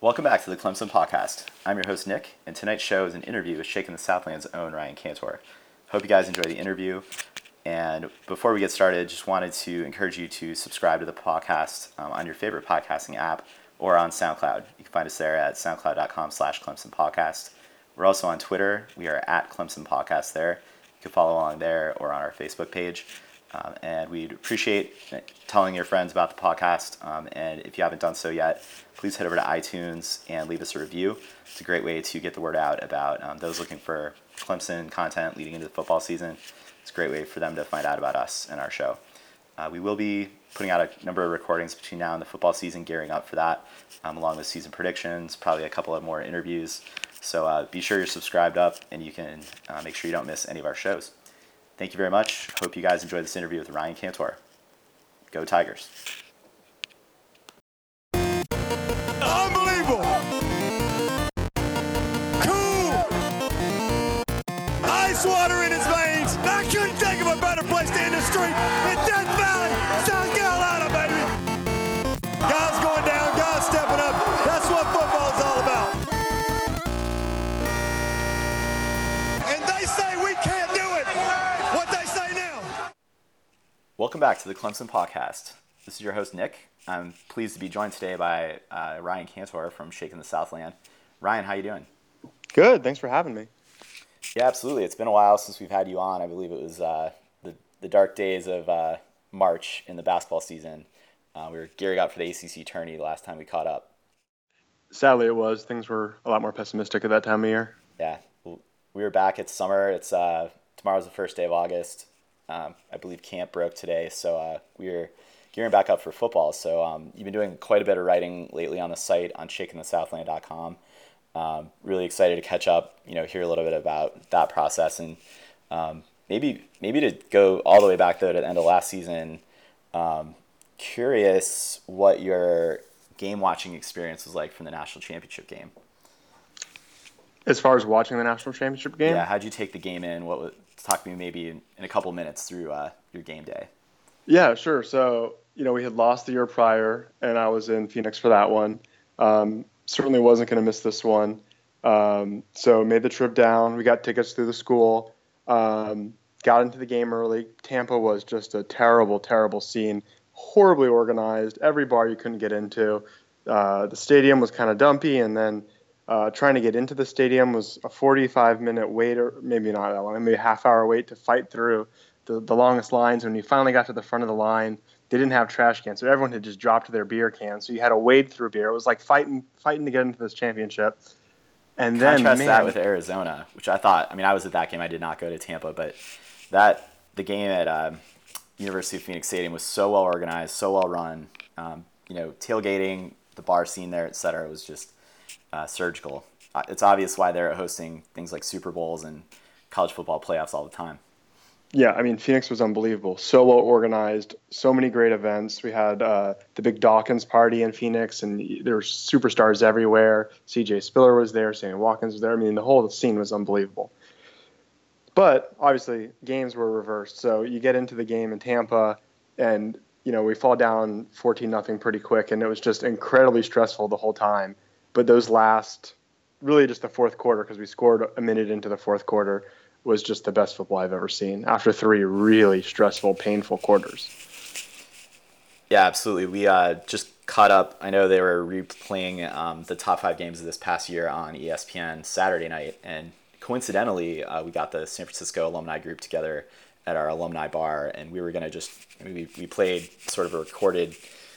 Welcome back to the Clemson Podcast. I'm your host, Nick, and tonight's show is an interview with Shaking the Southland's own Ryan Cantor. Hope you guys enjoy the interview. And before we get started, just wanted to encourage you to subscribe to the podcast um, on your favorite podcasting app or on SoundCloud. You can find us there at soundcloud.com slash Clemson Podcast. We're also on Twitter. We are at Clemson Podcast there. You can follow along there or on our Facebook page. Um, and we'd appreciate telling your friends about the podcast. Um, and if you haven't done so yet, please head over to iTunes and leave us a review. It's a great way to get the word out about um, those looking for Clemson content leading into the football season. It's a great way for them to find out about us and our show. Uh, we will be putting out a number of recordings between now and the football season, gearing up for that, um, along with season predictions, probably a couple of more interviews. So uh, be sure you're subscribed up and you can uh, make sure you don't miss any of our shows. Thank you very much. Hope you guys enjoyed this interview with Ryan Cantor. Go Tigers. Unbelievable. Cool. Ice water in his veins. I couldn't think of a better place to end the street in Death Valley, Welcome back to the Clemson Podcast. This is your host, Nick. I'm pleased to be joined today by uh, Ryan Cantor from Shaking the Southland. Ryan, how you doing? Good. Thanks for having me. Yeah, absolutely. It's been a while since we've had you on. I believe it was uh, the, the dark days of uh, March in the basketball season. Uh, we were gearing up for the ACC tourney the last time we caught up. Sadly, it was. Things were a lot more pessimistic at that time of year. Yeah, we were back. It's summer. It's uh, tomorrow's the first day of August. Um, I believe camp broke today, so uh, we are gearing back up for football. So um, you've been doing quite a bit of writing lately on the site on shakingthesouthland.com. Um, really excited to catch up. You know, hear a little bit about that process and um, maybe maybe to go all the way back though to the end of last season. Um, curious what your game watching experience was like from the national championship game. As far as watching the national championship game, Yeah, how'd you take the game in? What was, talk to me maybe in, in a couple minutes through uh, your game day. Yeah, sure. So, you know, we had lost the year prior, and I was in Phoenix for that one. Um, certainly wasn't going to miss this one. Um, so, made the trip down. We got tickets through the school. Um, got into the game early. Tampa was just a terrible, terrible scene. Horribly organized. Every bar you couldn't get into. Uh, the stadium was kind of dumpy, and then uh, trying to get into the stadium was a 45 minute wait, or maybe not that long, maybe a half hour wait to fight through the, the longest lines. When you finally got to the front of the line, they didn't have trash cans, so everyone had just dropped their beer cans. So you had to wade through beer. It was like fighting fighting to get into this championship. And then Contrast man, that with Arizona, which I thought. I mean, I was at that game. I did not go to Tampa, but that the game at um, University of Phoenix Stadium was so well organized, so well run. Um, you know, tailgating, the bar scene there, et cetera, was just uh, surgical. Uh, It's obvious why they're hosting things like Super Bowls and college football playoffs all the time. Yeah, I mean, Phoenix was unbelievable. So well organized, so many great events. We had uh, the big Dawkins party in Phoenix, and there were superstars everywhere. CJ Spiller was there, Sammy Watkins was there. I mean, the whole scene was unbelievable. But obviously, games were reversed. So you get into the game in Tampa, and you know we fall down 14 nothing pretty quick, and it was just incredibly stressful the whole time. But those last, really just the fourth quarter, because we scored a minute into the fourth quarter was just the best football I've ever seen after three really stressful, painful quarters. Yeah, absolutely. We uh, just caught up. I know they were replaying um, the top five games of this past year on ESPN Saturday night, and coincidentally, uh, we got the San Francisco alumni group together at our alumni bar, and we were gonna just I mean, we we played sort of a recorded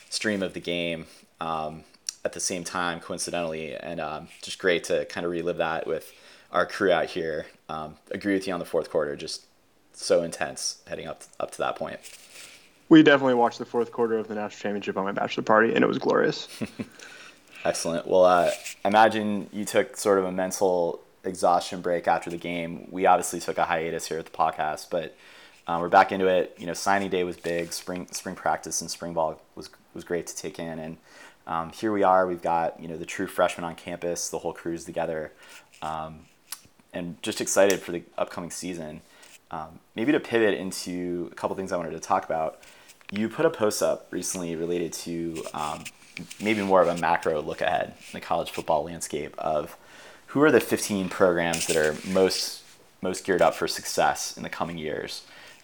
stream of the game um, at the same time, coincidentally, and um, just great to kind of relive that with our crew out here. Um, agree with you on the fourth quarter, just so intense heading up up to that point. We definitely watched the fourth quarter of the national championship on my bachelor party, and it was glorious. Excellent. Well, uh, imagine you took sort of a mental exhaustion break after the game. We obviously took a hiatus here at the podcast, but uh, we're back into it. You know, signing day was big. Spring spring practice and spring ball was was great to take in, and um, here we are. We've got you know the true freshmen on campus. The whole crew's together, um, and just excited for the upcoming season. Um, maybe to pivot into a couple things I wanted to talk about. You put a post up recently related to um, maybe more of a macro look ahead in the college football landscape of who are the 15 programs that are most most geared up for success in the coming years.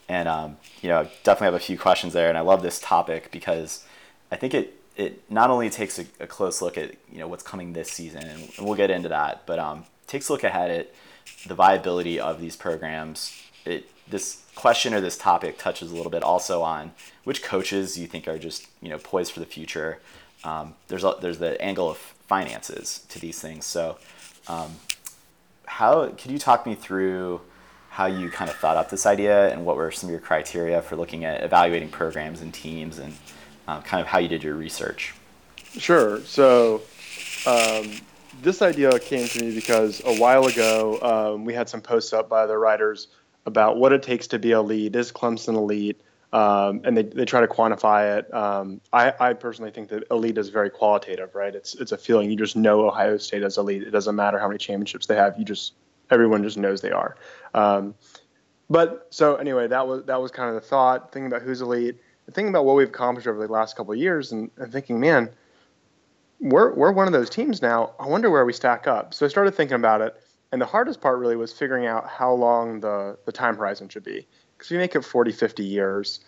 And um, you know, definitely have a few questions there, and I love this topic because I think it it not only takes a, a close look at you know what's coming this season, and we'll get into that, but um, takes a look ahead at the viability of these programs. It this question or this topic touches a little bit also on which coaches you think are just you know poised for the future. Um, there's a, there's the angle of finances to these things. So, um, how could you talk me through how you kind of thought up this idea and what were some of your criteria for looking at evaluating programs and teams and um, kind of how you did your research? Sure. So. Um, this idea came to me because a while ago um, we had some posts up by the writers about what it takes to be elite. Is Clemson elite? Um, and they, they try to quantify it. Um, I, I personally think that elite is very qualitative, right? It's it's a feeling. You just know Ohio State is elite. It doesn't matter how many championships they have. You just everyone just knows they are. Um, but so anyway, that was that was kind of the thought. Thinking about who's elite, thinking about what we've accomplished over the last couple of years, and, and thinking, man, we're we're one of those teams now. I wonder where we stack up. So I started thinking about it, and the hardest part really was figuring out how long the, the time horizon should be. Because if you make it 40, 50 years,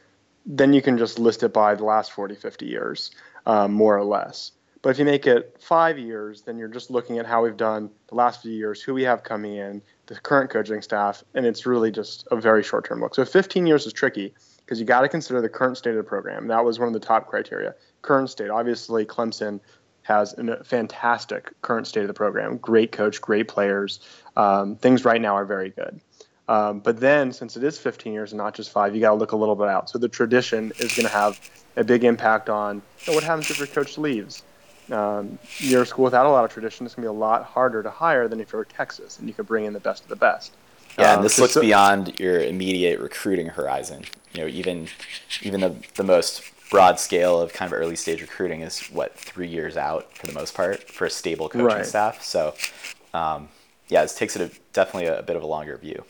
then you can just list it by the last 40, 50 years, um, more or less. But if you make it five years, then you're just looking at how we've done the last few years, who we have coming in, the current coaching staff, and it's really just a very short term look. So 15 years is tricky because you got to consider the current state of the program. That was one of the top criteria. Current state, obviously, Clemson has a fantastic current state of the program. Great coach, great players. Um, things right now are very good. Um, but then, since it is 15 years and not just five, you got to look a little bit out. So the tradition is going to have a big impact on you know, what happens if your coach leaves. Um, you're a school without a lot of tradition. It's going to be a lot harder to hire than if you're Texas and you could bring in the best of the best. Yeah, and um, this looks so, beyond your immediate recruiting horizon. You know, even even the the most broad scale of kind of early stage recruiting is what three years out for the most part for a stable coaching right. staff. So, um, yeah, this takes it a, definitely a, a, bit of a longer view.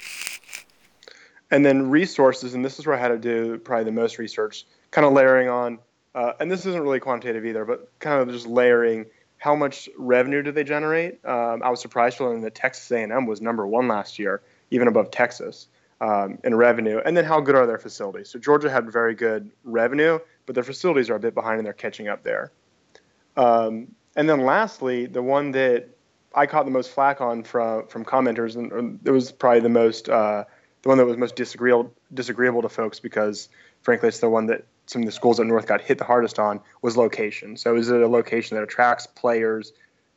And then resources, and this is where I had to do probably the most research, kind of layering on, uh, and this isn't really quantitative either, but kind of just layering how much revenue do they generate. Um, I was surprised to learn that Texas A&M was number one last year, even above Texas. Um, in revenue, and then how good are their facilities? So Georgia had very good revenue, but their facilities are a bit behind and they're catching up there. Um, and then lastly, the one that I caught the most flack on from from commenters, and it was probably the most uh, the one that was most disagreeable disagreeable to folks because frankly, it's the one that some of the schools at North got hit the hardest on was location. So is it a location that attracts players,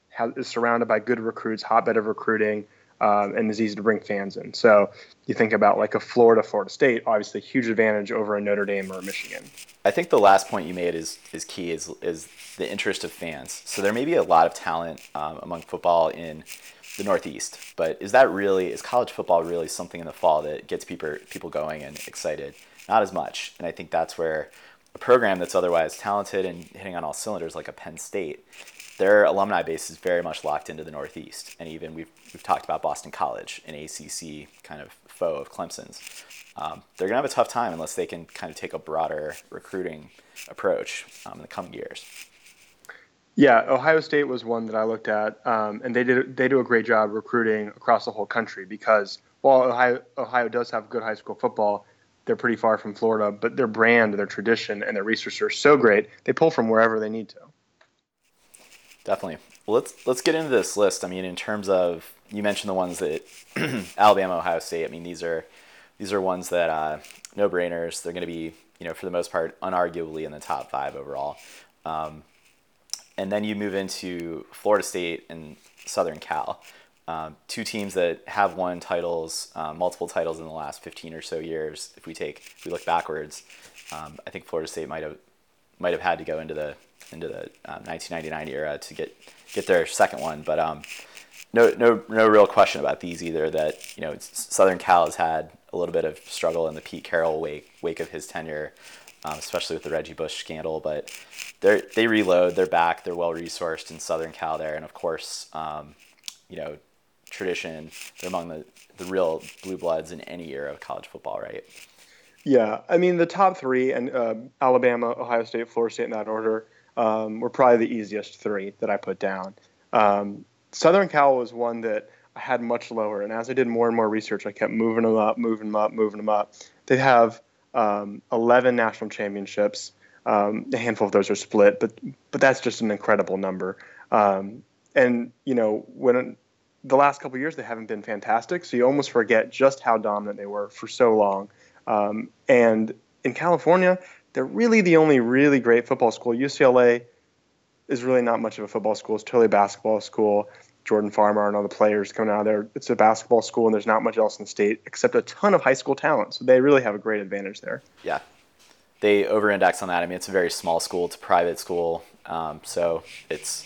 has, is surrounded by good recruits, hotbed of recruiting, um, and is easy to bring fans in. So you think about like a Florida, Florida State, obviously a huge advantage over a Notre Dame or a Michigan. I think the last point you made is is key is is the interest of fans. So there may be a lot of talent um, among football in the Northeast, but is that really is college football really something in the fall that gets people people going and excited? Not as much, and I think that's where a program that's otherwise talented and hitting on all cylinders like a Penn State their alumni base is very much locked into the Northeast, and even we've we've talked about Boston College, an ACC kind of foe of Clemson's. Um, they're gonna have a tough time unless they can kind of take a broader recruiting approach um, in the coming years. Yeah, Ohio State was one that I looked at, um, and they did they do a great job recruiting across the whole country because while Ohio Ohio does have good high school football, they're pretty far from Florida, but their brand, their tradition, and their resources are so great they pull from wherever they need to. Definitely. Well, let's let's get into this list. I mean, in terms of you mentioned the ones that Alabama, Ohio State. I mean, these are these are ones that uh, no brainers. They're going to be you know for the most part unarguably in the top five overall. Um, and then you move into Florida State and Southern Cal, um, two teams that have won titles, uh, multiple titles in the last 15 or so years. If we take, if we look backwards, um, I think Florida State might have might have had to go into the into the um, 1999 era to get get their second one. But um, no no no real question about these either. That you know Southern Cal has had a little bit of struggle in the Pete Carroll wake wake of his tenure, um, especially with the Reggie Bush scandal. But they they reload. They're back. They're well resourced in Southern Cal there, and of course, um, you know, tradition. They're among the the real blue bloods in any era of college football, right? Yeah, I mean the top three and uh, Alabama, Ohio State, Florida State in that order. Um, were probably the easiest three that I put down. Um, Southern Cal was one that I had much lower, and as I did more and more research, I kept moving them up, moving them up, moving them up. They have um, 11 national championships. Um, a handful of those are split, but but that's just an incredible number. Um, and you know when the last couple years they haven't been fantastic, so you almost forget just how dominant they were for so long. Um, and in California, they're really the only really great football school. UCLA is really not much of a football school. It's totally a basketball school. Jordan Farmar and all the players coming out of there. It's a basketball school, and there's not much else in the state except a ton of high school talent. So they really have a great advantage there. Yeah, they over-index on that. I mean, it's a very small school. It's a private school, um, so it's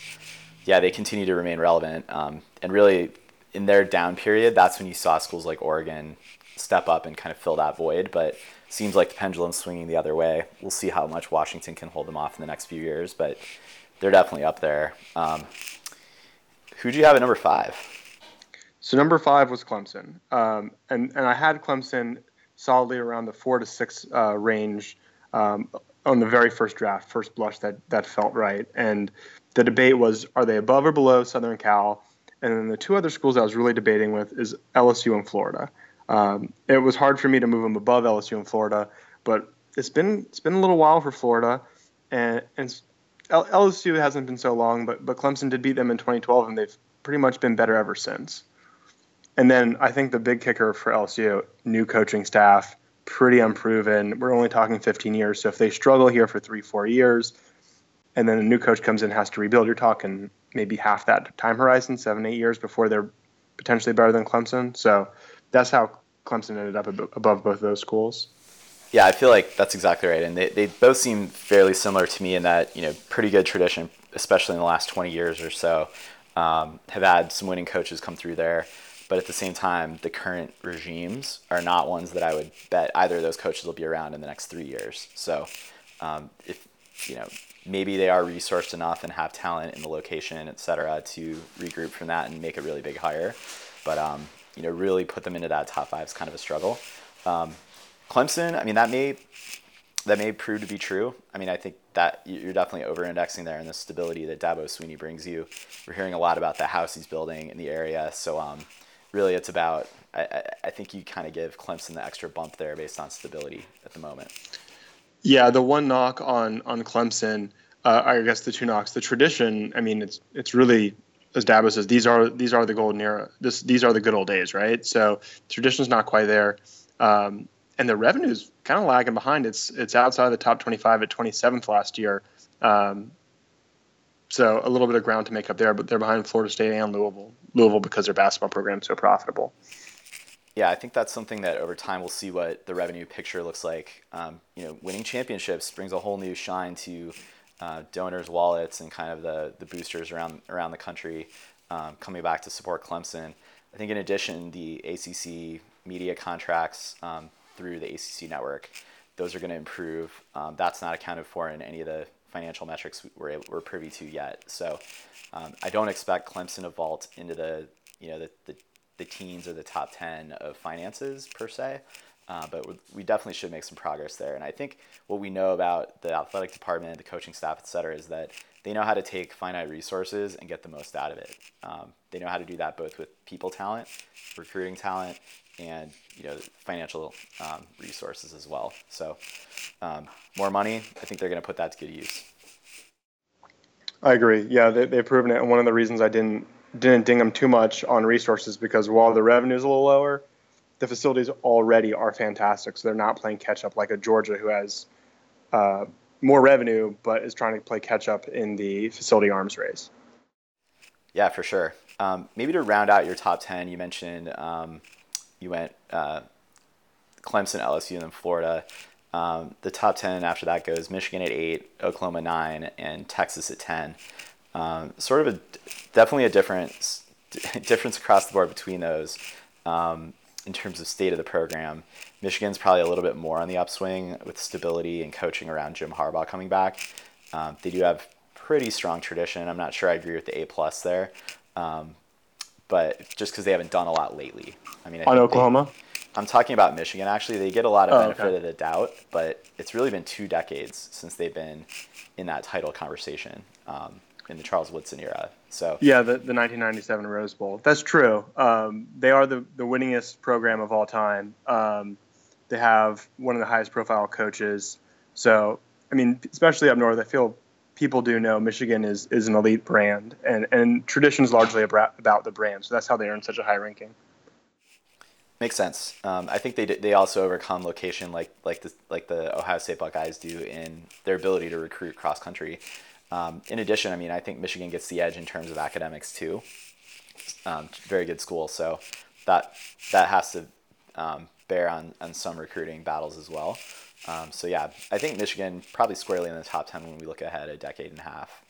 yeah, they continue to remain relevant. Um, and really, in their down period, that's when you saw schools like Oregon step up and kind of fill that void. But seems like the pendulum's swinging the other way. We'll see how much Washington can hold them off in the next few years, but they're definitely up there. Um, who do you have at number five? So number five was Clemson, um, and and I had Clemson solidly around the four to six uh, range um, on the very first draft, first blush that that felt right. And the debate was, are they above or below Southern Cal? And then the two other schools I was really debating with is LSU and Florida. Um, it was hard for me to move them above LSU and Florida, but it's been it's been a little while for Florida, and, and LSU hasn't been so long, but but Clemson did beat them in 2012, and they've pretty much been better ever since. And then I think the big kicker for LSU, new coaching staff, pretty unproven. We're only talking 15 years, so if they struggle here for three, four years, and then a new coach comes in has to rebuild, you're talking maybe half that time horizon, seven, eight years before they're potentially better than Clemson. So that's how Clemson ended up above both of those schools. Yeah, I feel like that's exactly right, and they, they both seem fairly similar to me in that you know pretty good tradition, especially in the last 20 years or so. Um, have had some winning coaches come through there, but at the same time, the current regimes are not ones that I would bet either of those coaches will be around in the next three years. So, um, if you know, maybe they are resourced enough and have talent in the location, et cetera, to regroup from that and make a really big hire. But um, you know, really put them into that top five is kind of a struggle. Um, Clemson, I mean, that may that may prove to be true. I mean, I think that you're definitely over-indexing there in the stability that Dabo Sweeney brings you. We're hearing a lot about the house he's building in the area, so um, really, it's about. I, I think you kind of give Clemson the extra bump there based on stability at the moment. Yeah, the one knock on on Clemson, uh, I guess the two knocks. The tradition, I mean, it's it's really as Dabo says, these are these are the golden era. This these are the good old days, right? So tradition's not quite there, um, and the revenue's kind of lagging behind. It's it's outside of the top 25 at 27th last year. Um, so a little bit of ground to make up there, but they're behind Florida State and Louisville. Louisville because their basketball program's so profitable. Yeah, I think that's something that over time we'll see what the revenue picture looks like. Um, you know, winning championships brings a whole new shine to uh, donors' wallets and kind of the, the boosters around around the country um, coming back to support Clemson. I think in addition, the ACC media contracts um, through the ACC network, those are going to improve. Um, that's not accounted for in any of the financial metrics we're, able, we're privy to yet. So um, I don't expect Clemson to vault into the you know the, the, the teens or the top 10 of finances per se. Uh, but we definitely should make some progress there. And I think what we know about the athletic department, the coaching staff, et cetera, is that they know how to take finite resources and get the most out of it. Um, they know how to do that both with people talent, recruiting talent, and you know financial um, resources as well. So um, more money, I think they're going to put that to good use. I agree. Yeah, they, they've proven it. And one of the reasons I didn't didn't ding them too much on resources because while the revenue is a little lower, the facilities already are fantastic. So they're not playing catch up like a Georgia who has uh, more revenue but is trying to play catch up in the facility arms race. Yeah, for sure. Um, maybe to round out your top 10, you mentioned um, you went uh, Clemson, LSU, and then Florida. Um, the top 10 after that goes Michigan at 8, Oklahoma 9, and Texas at 10. Um, sort of a definitely a difference difference across the board between those. Um, in terms of state of the program. Michigan's probably a little bit more on the upswing with stability and coaching around Jim Harbaugh coming back. Um, they do have pretty strong tradition. I'm not sure I agree with the A plus there, um, but just because they haven't done a lot lately. I mean, I on Oklahoma. I'm talking about Michigan. Actually, they get a lot of Oh, benefit okay. of the doubt, but it's really been two decades since they've been in that title conversation um, in the Charles Woodson era. So Yeah, the, the 1997 Rose Bowl. That's true. Um, they are the, the winningest program of all time. Um, they have one of the highest profile coaches. So, I mean, especially up north, I feel people do know Michigan is, is an elite brand, and, and tradition is largely about the brand. So that's how they earn such a high ranking. Makes sense. Um, I think they they also overcome location like like the like the Ohio State Buckeyes do in their ability to recruit cross country. Um, in addition, I mean, I think Michigan gets the edge in terms of academics too. Um, very good school, so that that has to um, bear on on some recruiting battles as well. Um, so yeah, I think Michigan probably squarely in the top ten when we look ahead a decade and a half.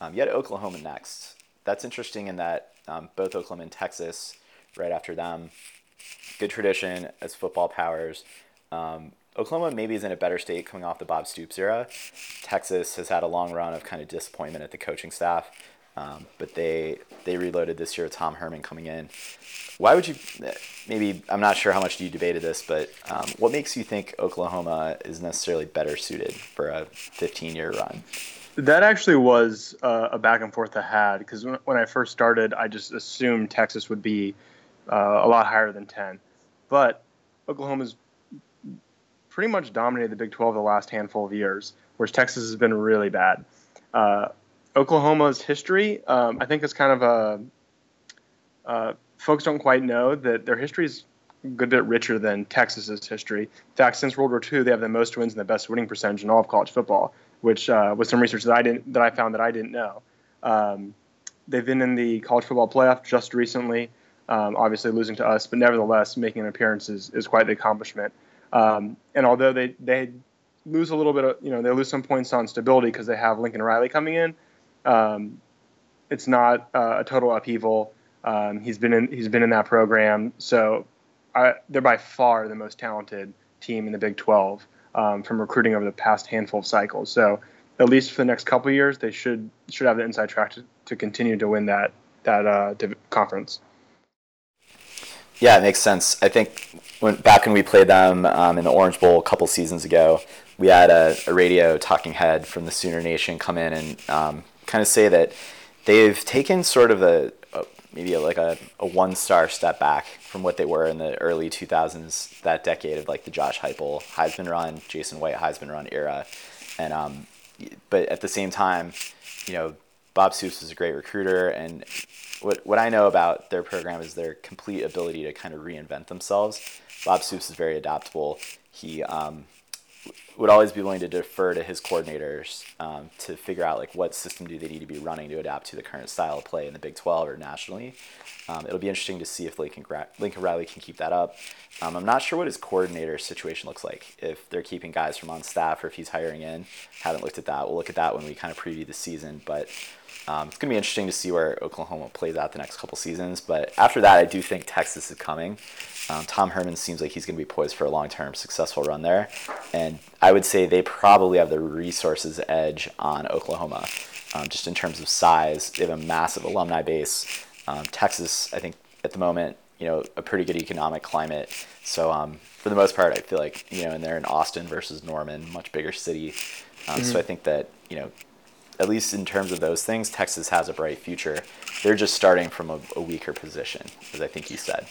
Um, yet Oklahoma next. That's interesting in that um, both Oklahoma and Texas, right after them, good tradition as football powers. Um, Oklahoma maybe is in a better state coming off the Bob Stoops era. Texas has had a long run of kind of disappointment at the coaching staff, um, but they they reloaded this year with Tom Herman coming in. Why would you? Maybe I'm not sure how much you debated this, but um, what makes you think Oklahoma is necessarily better suited for a 15 year run? That actually was uh, a back and forth I had because when, I first started, I just assumed Texas would be uh, a lot higher than 10. But Oklahoma's pretty much dominated the Big 12 the last handful of years, whereas Texas has been really bad. Uh, Oklahoma's history, um, I think, is kind of a. Uh, folks don't quite know that their history is a good bit richer than Texas's history. In fact, since World War II, they have the most wins and the best winning percentage in all of college football, which uh, was some research that I didn't that I found that I didn't know. Um, they've been in the college football playoff just recently, um, obviously losing to us, but nevertheless making an appearance is, is quite the accomplishment. Um, and although they they lose a little bit of you know they lose some points on stability because they have Lincoln Riley coming in, um, it's not uh, a total upheaval. Um, he's been in he's been in that program, so I, they're by far the most talented team in the Big 12 um, from recruiting over the past handful of cycles. So at least for the next couple years, they should should have the inside track to, to continue to win that that uh, conference. Yeah, it makes sense. I think when back when we played them um, in the Orange Bowl a couple seasons ago, we had a, a radio talking head from the Sooner Nation come in and um, kind of say that they've taken sort of a, a maybe a, like a, a one star step back from what they were in the early 2000s, that decade of like the Josh Heupel Heisman run, Jason White Heisman run era, and um, but at the same time, you know, Bob Stoops was a great recruiter, and what what I know about their program is their complete ability to kind of reinvent themselves. Bob Stoops is very adaptable. He um, would always be willing to defer to his coordinators um, to figure out like what system do they need to be running to adapt to the current style of play in the Big 12 or nationally. Um, it'll be interesting to see if Lincoln, Lincoln Riley can keep that up. Um, I'm not sure what his coordinator situation looks like. If they're keeping guys from on staff or if he's hiring in, haven't looked at that. We'll look at that when we kind of preview the season. But um, it's going to be interesting to see where Oklahoma plays out the next couple seasons. But after that, I do think Texas is coming. Um, Tom Herman seems like he's going to be poised for a long-term successful run there, and I would say they probably have the resources edge on Oklahoma, um, just in terms of size. They have a massive alumni base. Um, Texas, I think, at the moment, you know, a pretty good economic climate. So um, for the most part, I feel like you know, and they're in Austin versus Norman, much bigger city. Um, So I think that you know, at least in terms of those things, Texas has a bright future. They're just starting from a, a weaker position, as I think you said.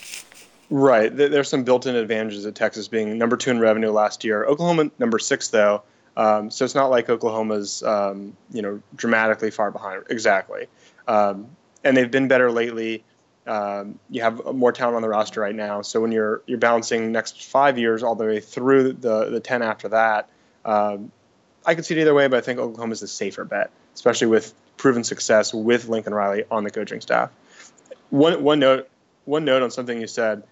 Right. There's some built-in advantages of Texas being number two in revenue last year. Oklahoma number six though, um, so it's not like Oklahoma's um, you know dramatically far behind. Exactly. Um, and they've been better lately. Um, you have more talent on the roster right now. So when you're you're balancing next five years all the way through the the ten after that, um, I could see it either way. But I think Oklahoma is the safer bet, especially with proven success with Lincoln Riley on the coaching staff. One one note one note on something you said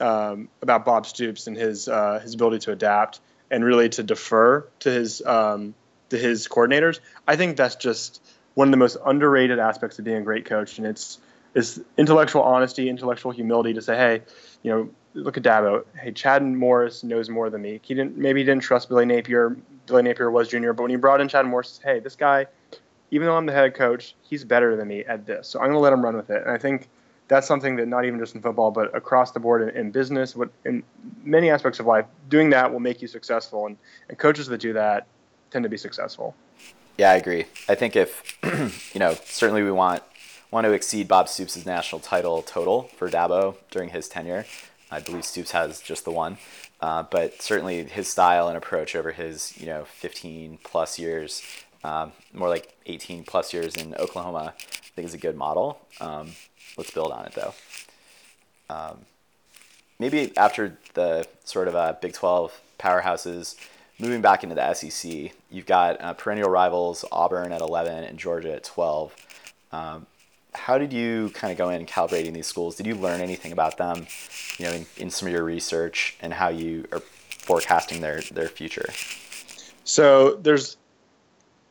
um, about Bob Stoops and his uh, his ability to adapt and really to defer to his um, to his coordinators. I think that's just one of the most underrated aspects of being a great coach, and it's is intellectual honesty, intellectual humility to say, hey, you know, look at Dabo. Hey, Chad Morris knows more than me. He didn't maybe he didn't trust Billy Napier. Billy Napier was junior, but when you brought in Chad Morris, hey, this guy, even though I'm the head coach, he's better than me at this. So I'm going to let him run with it. And I think that's something that not even just in football, but across the board in, in business, what in many aspects of life, doing that will make you successful. And, and coaches that do that tend to be successful. Yeah, I agree. I think if you know, certainly we want want to exceed Bob Stoops' national title total for Dabo during his tenure. I believe Stoops has just the one, uh, but certainly his style and approach over his you know 15 plus years, um, more like 18 plus years in Oklahoma, I think is a good model. Um, let's build on it though. Um, maybe after the sort of uh, Big 12 powerhouses moving back into the SEC, you've got uh, perennial rivals Auburn at 11 and Georgia at 12. Um, how did you kind of go in calibrating these schools? Did you learn anything about them, you know, in, in some of your research and how you are forecasting their their future? So there's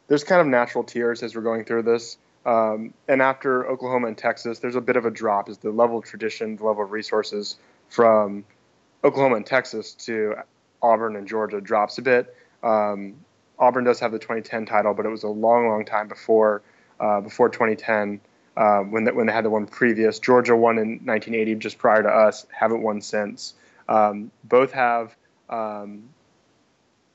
there's kind of natural tiers as we're going through this. Um, and after Oklahoma and Texas, there's a bit of a drop as the level of tradition, the level of resources from Oklahoma and Texas to Auburn and Georgia drops a bit. Um, Auburn does have the 2010 title, but it was a long, long time before uh, before 2010 uh, when the, when they had the one previous. Georgia won in 1980, just prior to us. Haven't won since. Um, both have um,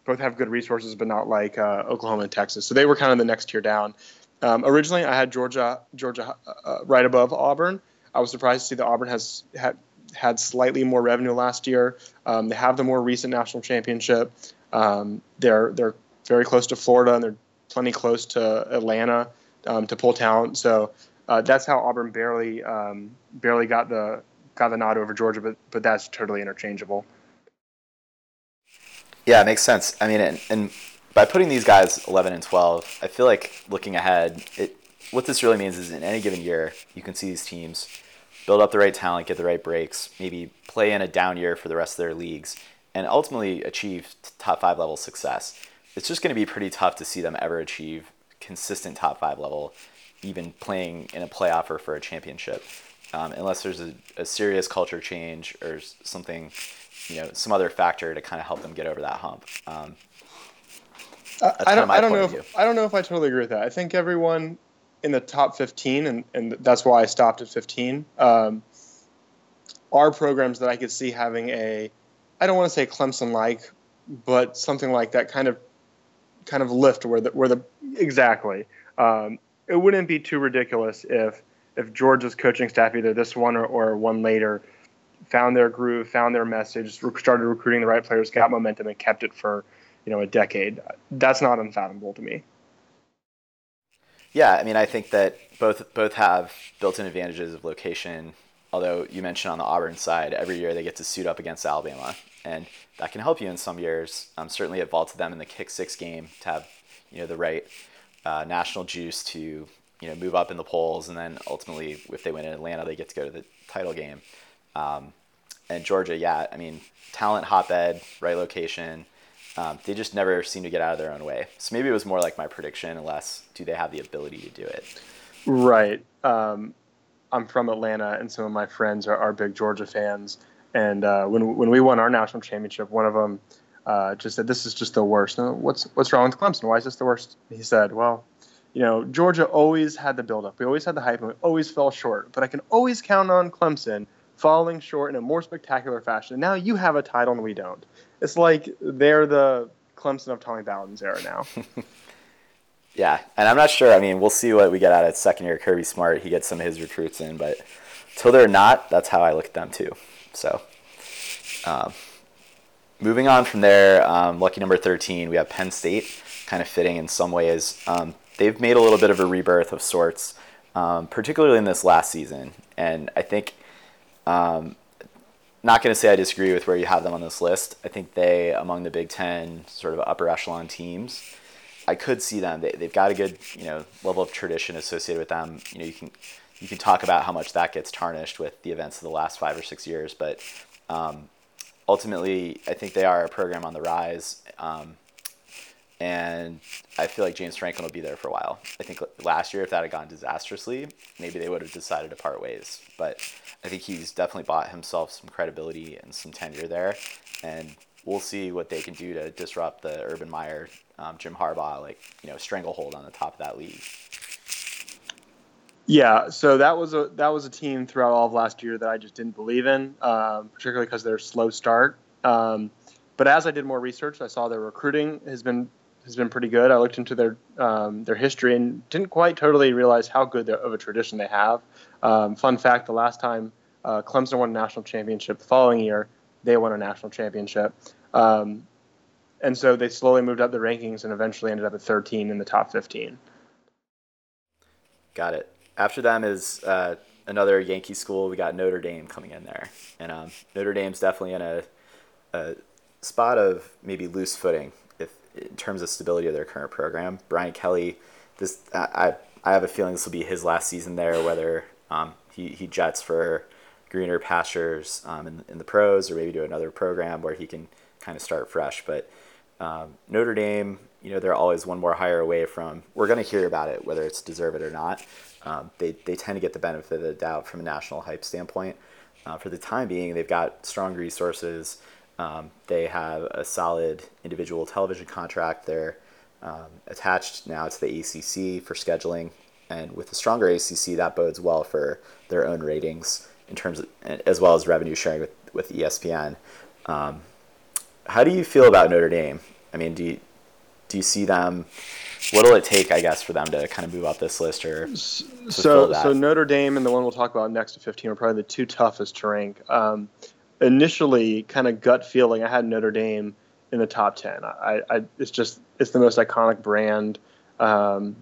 both have good resources, but not like uh, Oklahoma and Texas. So they were kind of the next tier down. Um, originally, I had Georgia Georgia uh, right above Auburn. I was surprised to see that Auburn has had had slightly more revenue last year. Um, they have the more recent national championship. Um, they're they're very close to Florida and they're plenty close to Atlanta um, to pull talent. So uh, that's how Auburn barely um, barely got the got the nod over Georgia, but but that's totally interchangeable. Yeah, it makes sense. I mean, and, and by putting these guys 11 and 12, I feel like looking ahead, it what this really means is in any given year, you can see these teams build up the right talent, get the right breaks, maybe play in a down year for the rest of their leagues, and ultimately achieve top five level success. It's just going to be pretty tough to see them ever achieve consistent top five level, even playing in a playoff or for a championship, um, unless there's a, a serious culture change or something, you know, some other factor to kind of help them get over that hump. Um, I don't, I don't know. If, I don't know if I totally agree with that. I think everyone in the top 15, and, and that's why I stopped at 15, um, are programs that I could see having a, I don't want to say Clemson like, but something like that kind of kind of lift where the where the exactly. Um, it wouldn't be too ridiculous if if Georgia's coaching staff, either this one or, or one later, found their groove, found their message, started recruiting the right players, got momentum, and kept it for you know a decade. That's not unfathomable to me. Yeah, I mean, I think that both both have built-in advantages of location. Although you mentioned on the Auburn side, every year they get to suit up against Alabama, and that can help you in some years. Um, certainly, it vaulted them in the kick six game to have you know the right uh, national juice to you know move up in the polls, and then ultimately, if they win in Atlanta, they get to go to the title game. Um, and Georgia, yeah, I mean, talent hotbed, right location. Um, they just never seem to get out of their own way. So maybe it was more like my prediction, unless do they have the ability to do it? Right. Um, I'm from Atlanta, and some of my friends are, are big Georgia fans. And uh, when when we won our national championship, one of them uh, just said, "This is just the worst." No, what's what's wrong with Clemson? Why is this the worst? He said, "Well, you know, Georgia always had the buildup. We always had the hype, and we always fell short. But I can always count on Clemson falling short in a more spectacular fashion. And now you have a title, and we don't. It's like they're the Clemson of Tommy Bowden's era now." yeah, and I'm not sure. I mean, we'll see what we get out of second year Kirby Smart. He gets some of his recruits in, but until they're not, that's how I look at them too. So, um, moving on from there, um, lucky number 13, we have Penn State, kind of fitting in some ways. Um, they've made a little bit of a rebirth of sorts, um, particularly in this last season. And I think, um, not going to say I disagree with where you have them on this list. I think they, among the Big Ten sort of upper echelon teams, I could see them. They, they've got a good, you know, level of tradition associated with them. You know, you can you can talk about how much that gets tarnished with the events of the last five or six years, but um, ultimately, I think they are a program on the rise. Um, and I feel like James Franklin will be there for a while. I think last year, if that had gone disastrously, maybe they would have decided to part ways. But I think he's definitely bought himself some credibility and some tenure there. And we'll see what they can do to disrupt the Urban Meyer, um, Jim Harbaugh, like, you know, stranglehold on the top of that league. Yeah, so that was a that was a team throughout all of last year that I just didn't believe in, um, particularly because their slow start. Um, but as I did more research, I saw their recruiting has been has been pretty good. I looked into their um, their history and didn't quite totally realize how good of a tradition they have. Um, fun fact: the last time uh, Clemson won a national championship, the following year they won a national championship, um, and so they slowly moved up the rankings and eventually ended up at 13 in the top 15. Got it. After them is uh, another Yankee school. We got Notre Dame coming in there, and um, Notre Dame's definitely in a, a spot of maybe loose footing in terms of stability of their current program. Brian Kelly, this I I have a feeling this will be his last season there, whether um, he he jets for greener pastures um, in in the pros or maybe to another program where he can kind of start fresh. But um, Notre Dame, you know, they're always one more hire away from. We're going to hear about it, whether it's deserved or not. Um, they they tend to get the benefit of the doubt from a national hype standpoint. Uh, for the time being, they've got strong resources. Um, they have a solid individual television contract. They're um, attached now to the ACC for scheduling, and with a stronger ACC, that bodes well for their own ratings in terms of, as well as revenue sharing with with ESPN. Um, how do you feel about Notre Dame? I mean, do you, do you see them? What'll it take, I guess, for them to kind of move up this list or so so Notre Dame and the one we'll talk about next to 15 are probably the two toughest to rank. Um, initially kind of gut feeling, I had Notre Dame in the top ten. I, I it's just it's the most iconic brand um,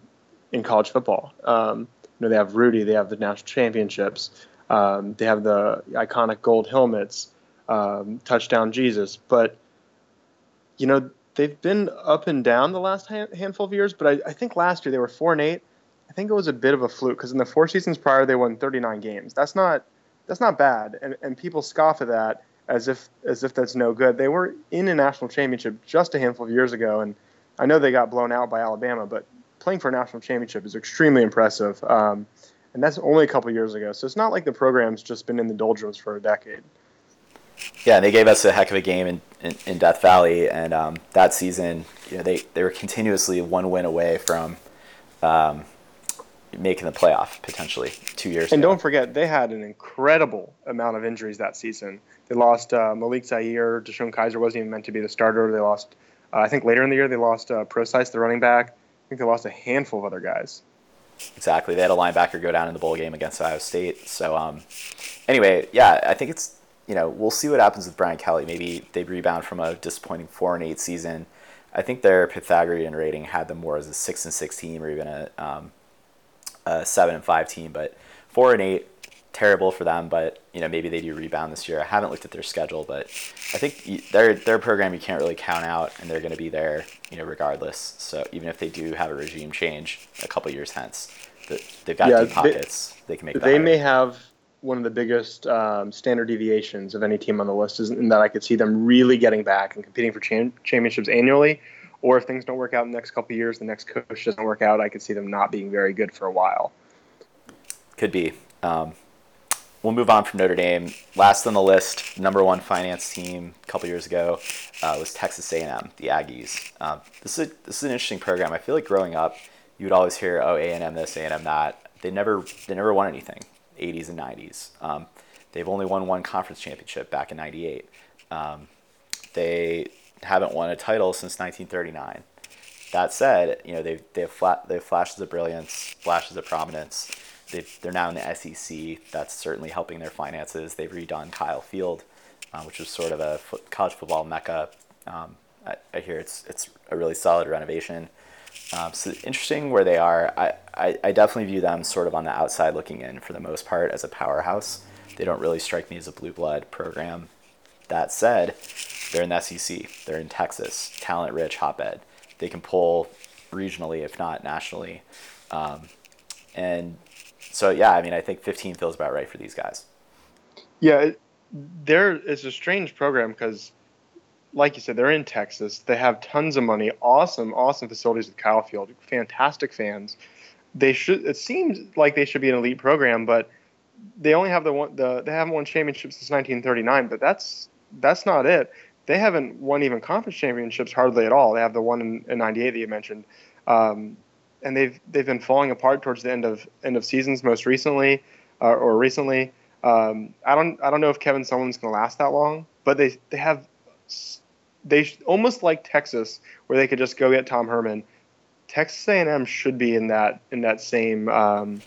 in college football. Um, you know, they have Rudy, they have the national championships, um, they have the iconic gold helmets, um, touchdown Jesus. But you know, they've been up and down the last handful of years. But I, I think last year they were four and eight. I think it was a bit of a fluke because in the four seasons prior they won 39 games. That's not that's not bad, and and people scoff at that as if as if that's no good. They were in a national championship just a handful of years ago, and I know they got blown out by Alabama, but playing for a national championship is extremely impressive. Um, and that's only a couple years ago. So it's not like the program's just been in the doldrums for a decade. Yeah, they gave us a heck of a game in, in, in Death Valley, and um, that season, you know, they, they were continuously one win away from um, making the playoff potentially two years. And ago. don't forget, they had an incredible amount of injuries that season. They lost uh, Malik Zaire. DeShone Kizer wasn't even meant to be the starter. They lost, uh, I think, later in the year they lost uh, Prosise, the running back. I think they lost a handful of other guys. Exactly. They had a linebacker go down in the bowl game against Iowa State. So, um, anyway, yeah, I think it's you know we'll see what happens with Brian Kelly. Maybe they rebound from a disappointing four and eight season. I think their Pythagorean rating had them more as a six and six team or even a um, a seven and five team, but four and eight, terrible for them. But you know maybe they do rebound this year. I haven't looked at their schedule, but I think their their program you can't really count out, and they're going to be there you know regardless. So even if they do have a regime change a couple years hence, they've got yeah, deep pockets. They, they can make. They may have one of the biggest um, standard deviations of any team on the list is in that I could see them really getting back and competing for cham- championships annually or if things don't work out in the next couple years, the next coach doesn't work out, I could see them not being very good for a while. Could be. Um, we'll move on from Notre Dame. Last on the list, number one finance team a couple years ago uh, was Texas A&M, the Aggies. Um, this is a, this is an interesting program. I feel like growing up, you would always hear, "Oh, A&M this, A&M that." They never they never won anything. 80s and 90s. Um, they've only won one conference championship back in '98. Um, they haven't won a title since 1939. That said, you know they've they have flat they have flashes of brilliance, flashes of prominence. they they're now in the SEC. That's certainly helping their finances. They've redone Kyle Field, uh, which was sort of a college football mecca. Um, I, I, hear it's it's a really solid renovation. Um, so interesting where they are. I, I, I definitely view them sort of on the outside looking in for the most part as a powerhouse. They don't really strike me as a blue blood program. That said, they're in the SEC. They're in Texas, talent rich hotbed. They can pull regionally, if not nationally. Um, and so, yeah, I mean, I think 15 feels about right for these guys. Yeah, there is a strange program because, like you said, they're in Texas. They have tons of money, awesome, awesome facilities with Kyle Field, fantastic fans. They should. It seems like they should be an elite program, but they only have the one. The they haven't won championships since 1939, but that's that's not it they haven't won even conference championships hardly at all. They have the one in, in '98 that you mentioned. Um, and they've they've been falling apart towards the end of end of seasons most recently, uh, or recently. Um, I don't I don't know if Kevin Sumlin's going to last that long, but they they have they almost like Texas where they could just go get Tom Herman. Texas A&M should be in that in that same um,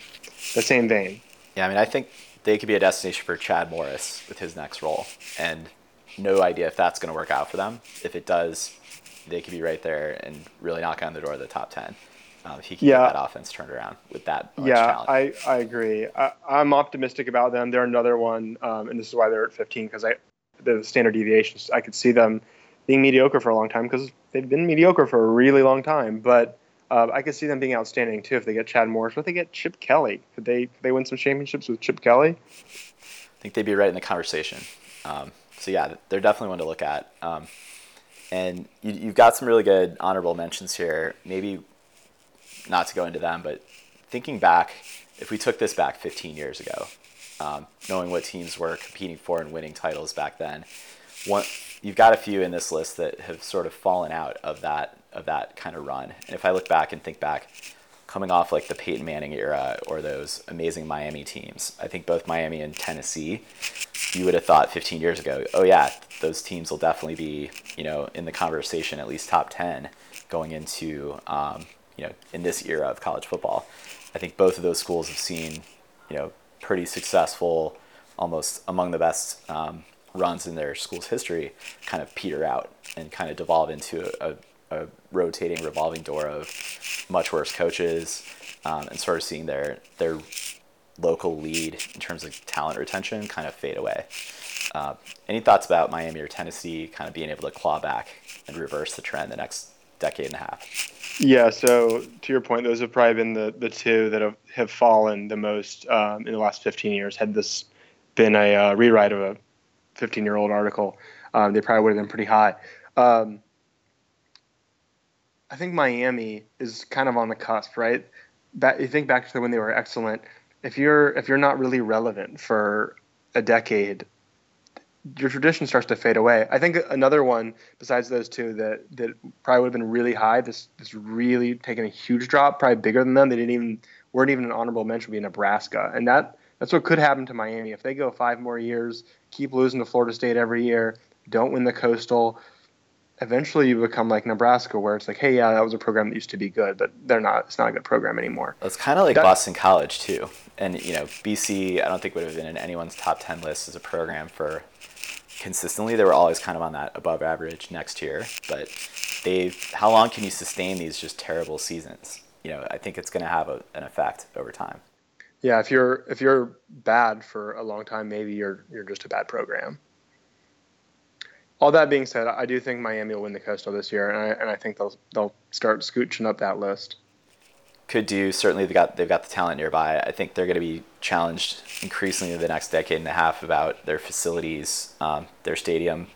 the same vein. Yeah, I mean, I think they could be a destination for Chad Morris with his next role, and no idea if that's going to work out for them. If it does, they could be right there and really knock on the door of the top ten. Um, he can Yeah. get that offense turned around with that yeah, talent. I, I agree. I, I'm optimistic about them. They're another one, um, and this is why they're at 15 because I the standard deviations. I could see them being mediocre for a long time because they've been mediocre for a really long time. But uh, I could see them being outstanding too if they get Chad Morris. Or if they get Chip Kelly, could they could they win some championships with Chip Kelly? I think they'd be right in the conversation. Um, so yeah, they're definitely one to look at. Um, and you, you've got some really good honorable mentions here. Maybe not to go into them, but thinking back, if we took this back 15 years ago, um, knowing what teams were competing for and winning titles back then, one, you've got a few in this list that have sort of fallen out of that of that kind of run. And if I look back and think back, coming off like the Peyton Manning era or those amazing Miami teams, I think both Miami and Tennessee, you would have thought 15 years ago, oh yeah, those teams will definitely be, you know, in the conversation, at least top 10 going into, um, you know, in this era of college football. I think both of those schools have seen, you know, pretty successful, almost among the best um, runs in their school's history, kind of peter out and kind of devolve into a, a rotating, revolving door of much worse coaches, um, and sort of seeing their their local lead in terms of talent retention kind of fade away. Uh, any thoughts about Miami or Tennessee kind of being able to claw back and reverse the trend the next decade and a half? Yeah, so to your point, those have probably been the, the two that have, have fallen the most um, in the last 15 years. Had this been a uh, rewrite of a 15 year old article, um, they probably would have been pretty high. Um, I think Miami is kind of on the cusp, right? That you think back to when they were excellent. If you're if you're not really relevant for a decade, your tradition starts to fade away. I think another one besides those two that that probably would have been really high. This this really taken a huge drop, probably bigger than them. They didn't even weren't even an honorable mention would be Nebraska, and that that's what could happen to Miami if they go five more years, keep losing to Florida State every year, don't win the Coastal. Eventually, you become like Nebraska, where it's like, hey, yeah, that was a program that used to be good, but they're not. It's not a good program anymore. It's kind of like That- Boston College too, and you know BC. I don't think would have been in anyone's top ten list as a program for consistently. They were always kind of on that above average next year, but they. How long can you sustain these just terrible seasons? You know, I think it's going to have a, an effect over time. Yeah, if you're if you're bad for a long time, maybe you're you're just a bad program. All that being said, I do think Miami will win the Coastal this year, and I, and I think they'll they'll start scooching up that list. could do. Certainly, they got they've got the talent nearby. I think they're going to be challenged increasingly in the next decade and a half about their facilities, um, their stadium.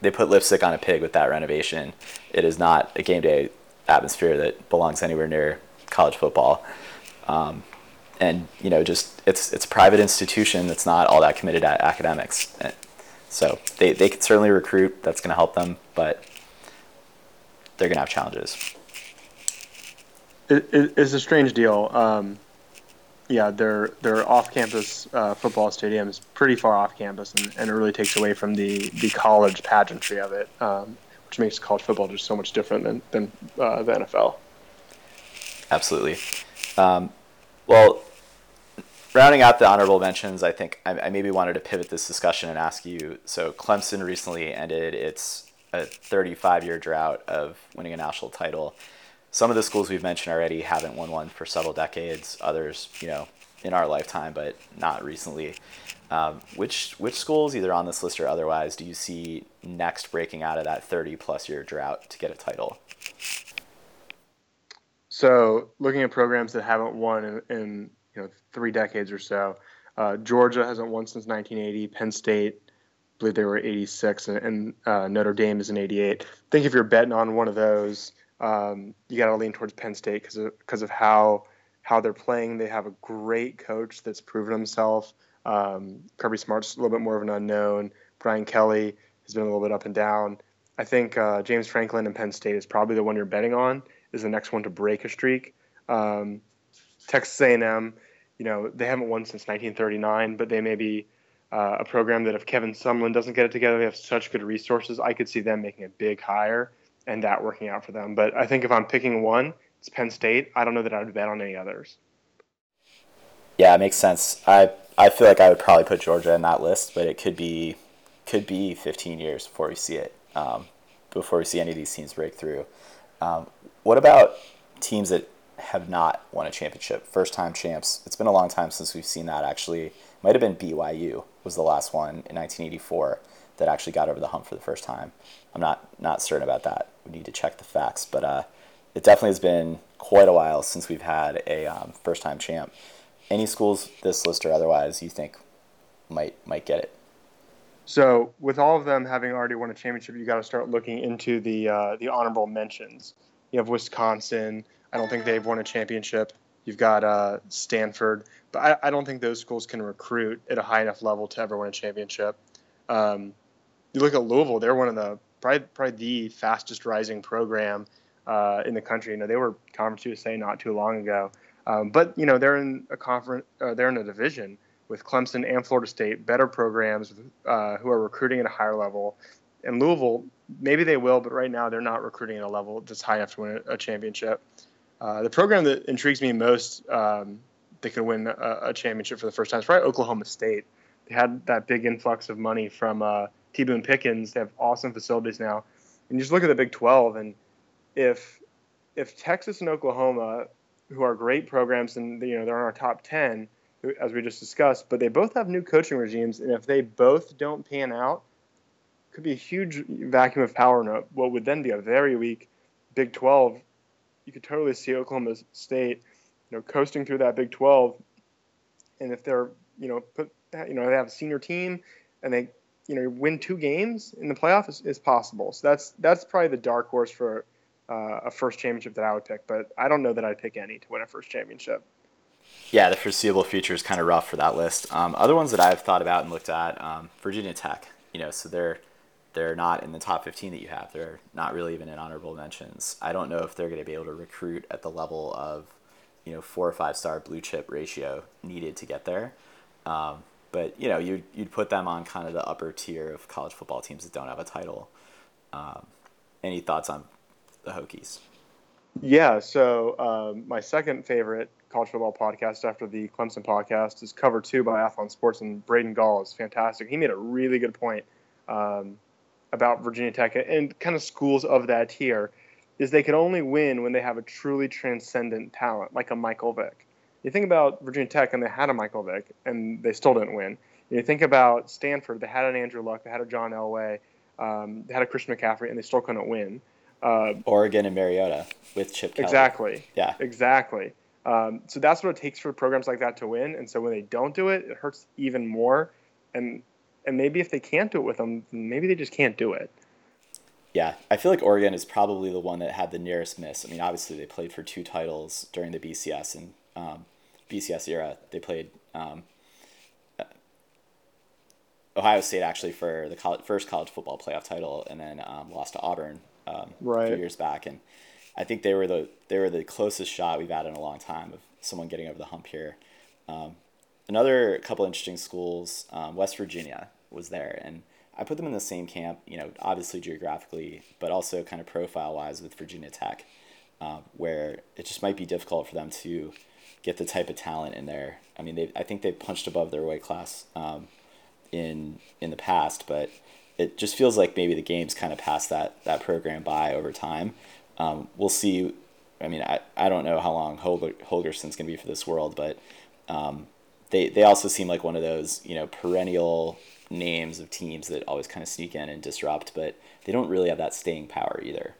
They put lipstick on a pig with that renovation. It is not a game day atmosphere that belongs anywhere near college football. Um, and you know, just it's it's a private institution that's not all that committed at academics. So they they can certainly recruit. That's going to help them, but they're going to have challenges. It, it, it's a strange deal. Um, yeah, their their off-campus uh, football stadium is pretty far off campus, and, and it really takes away from the, the college pageantry of it, um, which makes college football just so much different than than uh, the NFL. Absolutely. Um, well, rounding out the honorable mentions, I think I, I maybe wanted to pivot this discussion and ask you. So, Clemson recently ended its a 35 year drought of winning a national title. Some of the schools we've mentioned already haven't won one for several decades. Others, you know, in our lifetime, but not recently. Um, which which schools, either on this list or otherwise, do you see next breaking out of that 30 plus year drought to get a title? So, looking at programs that haven't won in, in you know three decades or so, uh, Georgia hasn't won since 1980. Penn State, I believe they were 86, and, and uh, Notre Dame is in 88. I think if you're betting on one of those, um, you got to lean towards Penn State because of because of how how they're playing. They have a great coach that's proven himself. Um, Kirby Smart's a little bit more of an unknown. Brian Kelly has been a little bit up and down. I think uh, James Franklin and Penn State is probably the one you're betting on is the next one to break a streak. Um, Texas A&M, you know, they haven't won since 1939, but they may be uh, a program that if Kevin Sumlin doesn't get it together, they have such good resources. I could see them making a big hire and that working out for them. But I think if I'm picking one, it's Penn State. I don't know that I would bet on any others. Yeah, it makes sense. I I feel like I would probably put Georgia in that list, but it could be could be 15 years before we see it, um, before we see any of these teams break through. Um, what about teams that have not won a championship, first time champs? It's been a long time since we've seen that. Actually, might have been BYU was the last one in 1984 that actually got over the hump for the first time. I'm not not certain about that. We need to check the facts, but uh, it definitely has been quite a while since we've had a um, first time champ. Any schools this list or otherwise you think might might get it? So, with all of them having already won a championship, you got to start looking into the uh, the honorable mentions. You have Wisconsin. I don't think they've won a championship. You've got uh, Stanford, but I, I, don't think those schools can recruit at a high enough level to ever win a championship. Um, you look at Louisville; they're one of the probably, probably the fastest rising program uh, in the country. You know, they were Conference USA not too long ago, um, but you know they're in a conference, uh, they're in a division with Clemson and Florida State, better programs uh, who are recruiting at a higher level. And Louisville, maybe they will, but right now they're not recruiting at a level that's high enough to win a, championship. Uh, the program that intrigues me most um, that could win a, a, championship for the first time is probably Oklahoma State. They had that big influx of money from uh, T. Boone Pickens. They have awesome facilities now. And you just look at the Big 12, and if if Texas and Oklahoma, who are great programs, and you know they're in our top 10, as we just discussed, but they both have new coaching regimes, and if they both don't pan out, could be a huge vacuum of power in what would then be a very weak Big 12. You could totally see Oklahoma State, you know, coasting through that Big 12, and if they're, you know, put, you know, they have a senior team, and they you know win two games in the playoff is, is possible. So that's that's probably the dark horse for uh, a first championship that I would pick. But I don't know that I'd pick any to win a first championship. Yeah, the foreseeable future is kind of rough for that list. Um, other ones that I've thought about and looked at, um, Virginia Tech. You know, so they're they're not in the top 15 that you have. They're not really even in honorable mentions. I don't know if they're going to be able to recruit at the level of, you know, four or five star blue chip ratio needed to get there. Um, but you know, you'd you'd put them on kind of the upper tier of college football teams that don't have a title. Um, any thoughts on the Hokies? Yeah, so um, my second favorite college football podcast after the Clemson podcast is Cover Two by Athlon Sports, and Braden Gall is fantastic. He made a really good point um, about Virginia Tech and kind of schools of that tier is they can only win when they have a truly transcendent talent like a Michael Vick you think about Virginia Tech, and they had a Michael Vick, and they still didn't win. You think about Stanford, they had an Andrew Luck, they had a John Elway, um, they had a Christian McCaffrey, and they still couldn't win. Uh, Oregon and Mariota with Chip Kelly. Exactly. Yeah. Exactly. Um, so that's what it takes for programs like that to win. And so when they don't do it, it hurts even more. And and maybe if they can't do it with them, maybe they just can't do it. Yeah, I feel like Oregon is probably the one that had the nearest miss. I mean, obviously they played for two titles during the BCS, and um, BCS era. They played um, Ohio State actually for the college, first college football playoff title, and then um, lost to Auburn um, right. a few years back. And I think they were the they were the closest shot we've had in a long time of someone getting over the hump here. Um, another couple interesting schools, um, West Virginia was there, and I put them in the same camp. You know, obviously geographically, but also kind of profile wise with Virginia Tech, uh, where it just might be difficult for them to get the type of talent in there. I mean, they I think they punched above their weight class um, in in the past, but it just feels like maybe the game's kind of passed that that program by over time. Um, we'll see. I mean, I, I don't know how long Holger, Holgorsen's going to be for this world, but um, they they also seem like one of those you know perennial names of teams that always kind of sneak in and disrupt, but they don't really have that staying power either.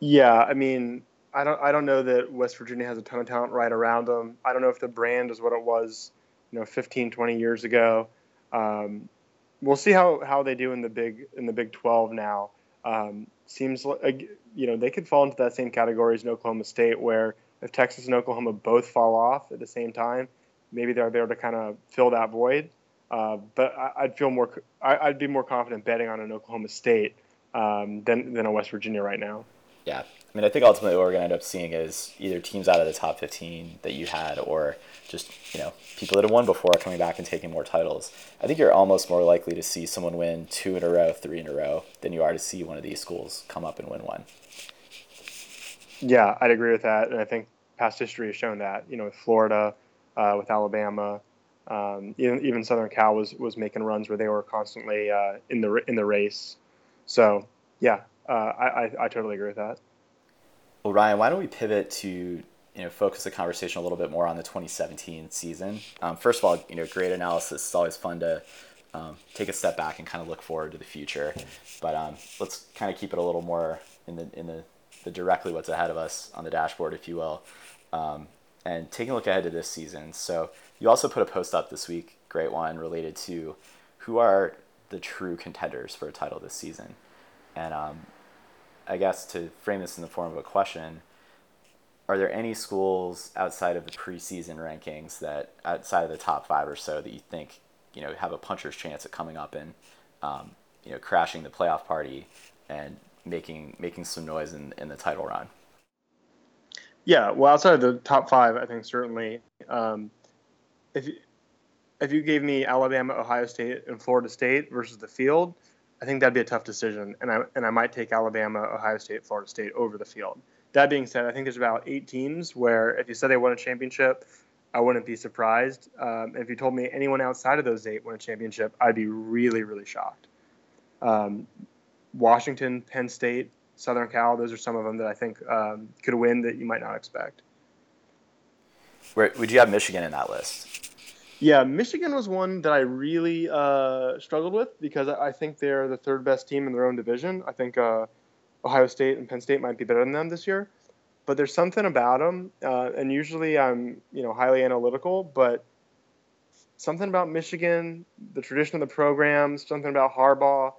Yeah, I mean, I don't I don't know that West Virginia has a ton of talent right around them. I don't know if the brand is what it was, you know, 15, 20 years ago. Um, we'll see how, how they do in the big in the Big 12 now. Um, seems like you know they could fall into that same category as Oklahoma State, where if Texas and Oklahoma both fall off at the same time, maybe they're there to kind of fill that void. Uh, but I, would feel more I, would be more confident betting on an Oklahoma State um, than than a West Virginia right now. Yeah, I mean, I think ultimately what we're going to end up seeing is either teams out of the top 15 that you had, or just you know people that have won before coming back and taking more titles. I think you're almost more likely to see someone win two in a row, three in a row, than you are to see one of these schools come up and win one. Yeah, I'd agree with that, and I think past history has shown that. You know, with Florida, uh, with Alabama, um, even even Southern Cal was was making runs where they were constantly uh, in the in the race. So yeah, uh, I, I I totally agree with that. Well, Ryan, why don't we pivot to you know focus the conversation a little bit more on the 2017 season? Um, first of all, you know, great analysis. It's always fun to um, take a step back and kind of look forward to the future. But um, let's kind of keep it a little more in the in the, the directly what's ahead of us on the dashboard, if you will. Um, and taking a look ahead to this season. So you also put a post up this week, great one, related to who are the true contenders for a title this season. And um, I guess to frame this in the form of a question, are there any schools outside of the preseason rankings that outside of the top five or so that you think you know have a puncher's chance at coming up and um, you know crashing the playoff party and making making some noise in, in the title run? Yeah, well, outside of the top five, I think certainly um, if you, if you gave me Alabama, Ohio State, and Florida State versus the field, I think that'd be a tough decision, and I and I might take Alabama, Ohio State, Florida State over the field. That being said, I think there's about eight teams where if you said they won a championship, I wouldn't be surprised. Um, if you told me anyone outside of those eight won a championship, I'd be really, really shocked. Um, Washington, Penn State, Southern Cal, those are some of them that I think um, could win that you might not expect. Where would you have Michigan in that list? Yeah, Michigan was one that I really uh, struggled with because I think they're the third best team in their own division. I think uh, Ohio State and Penn State might be better than them this year, but there's something about them, uh, and usually I'm you know highly analytical, but something about Michigan, the tradition of the program, something about Harbaugh.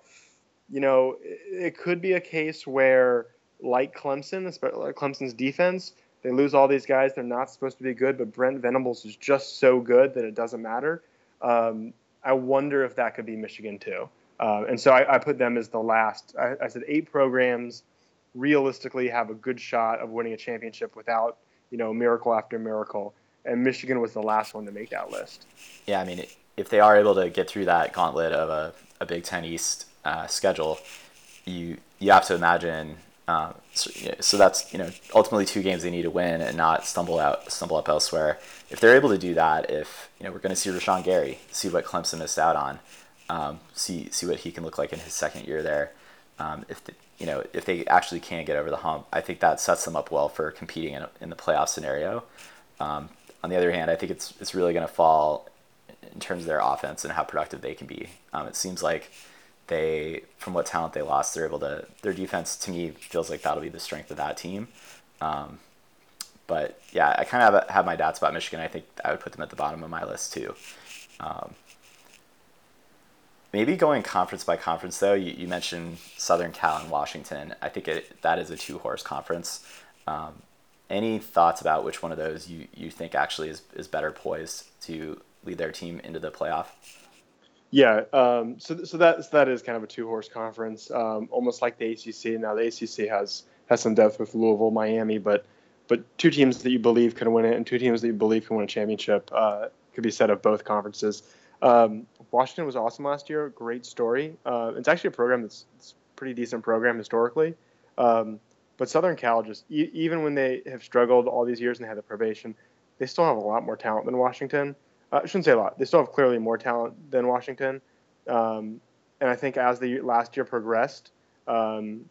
You know, it, it could be a case where, like Clemson, especially Clemson's defense, they lose all these guys. They're not supposed to be good, but Brent Venables is just so good that it doesn't matter. Um, I wonder if that could be Michigan too. Uh, and so I, I, put them as the last. I, I, said eight programs realistically have a good shot of winning a championship without, you know, miracle after miracle. And Michigan was the last one to make that list. Yeah, I mean, if they are able to get through that gauntlet of a, a Big Ten East uh, schedule, you you have to imagine um, so, so, that's you know ultimately two games they need to win and not stumble out stumble up elsewhere. If they're able to do that, if you know we're going to see Rashan Gary, see what Clemson missed out on, um, see see what he can look like in his second year there. Um, if the, you know if they actually can get over the hump, I think that sets them up well for competing in, in the playoff scenario. Um, on the other hand, I think it's it's really going to fall in terms of their offense and how productive they can be. Um, it seems like they from what talent they lost, they're able to their defense to me feels like that'll be the strength of that team. Um, but yeah, I kind of have, have, my doubts about Michigan. I think I would put them at the bottom of my list too. Um, maybe going conference by conference though. You, you mentioned Southern Cal and Washington. I think it, that is a two horse conference. Um, any thoughts about which one of those you, you think actually is, is better poised to lead their team into the playoff? Yeah, um, so so that so that is kind of a two horse conference, um, almost like the ACC. Now the ACC has has some depth with Louisville, Miami, but but two teams that you believe can win it and two teams that you believe can win a championship uh, could be said of both conferences. Um, Washington was awesome last year, great story. Uh, it's actually a program that's, that's pretty decent program historically. Um, but Southern Cal just e- even when they have struggled all these years and they had the probation, they still have a lot more talent than Washington uh, I shouldn't say a lot. They still have clearly more talent than Washington, um, and I think as the last year progressed, um,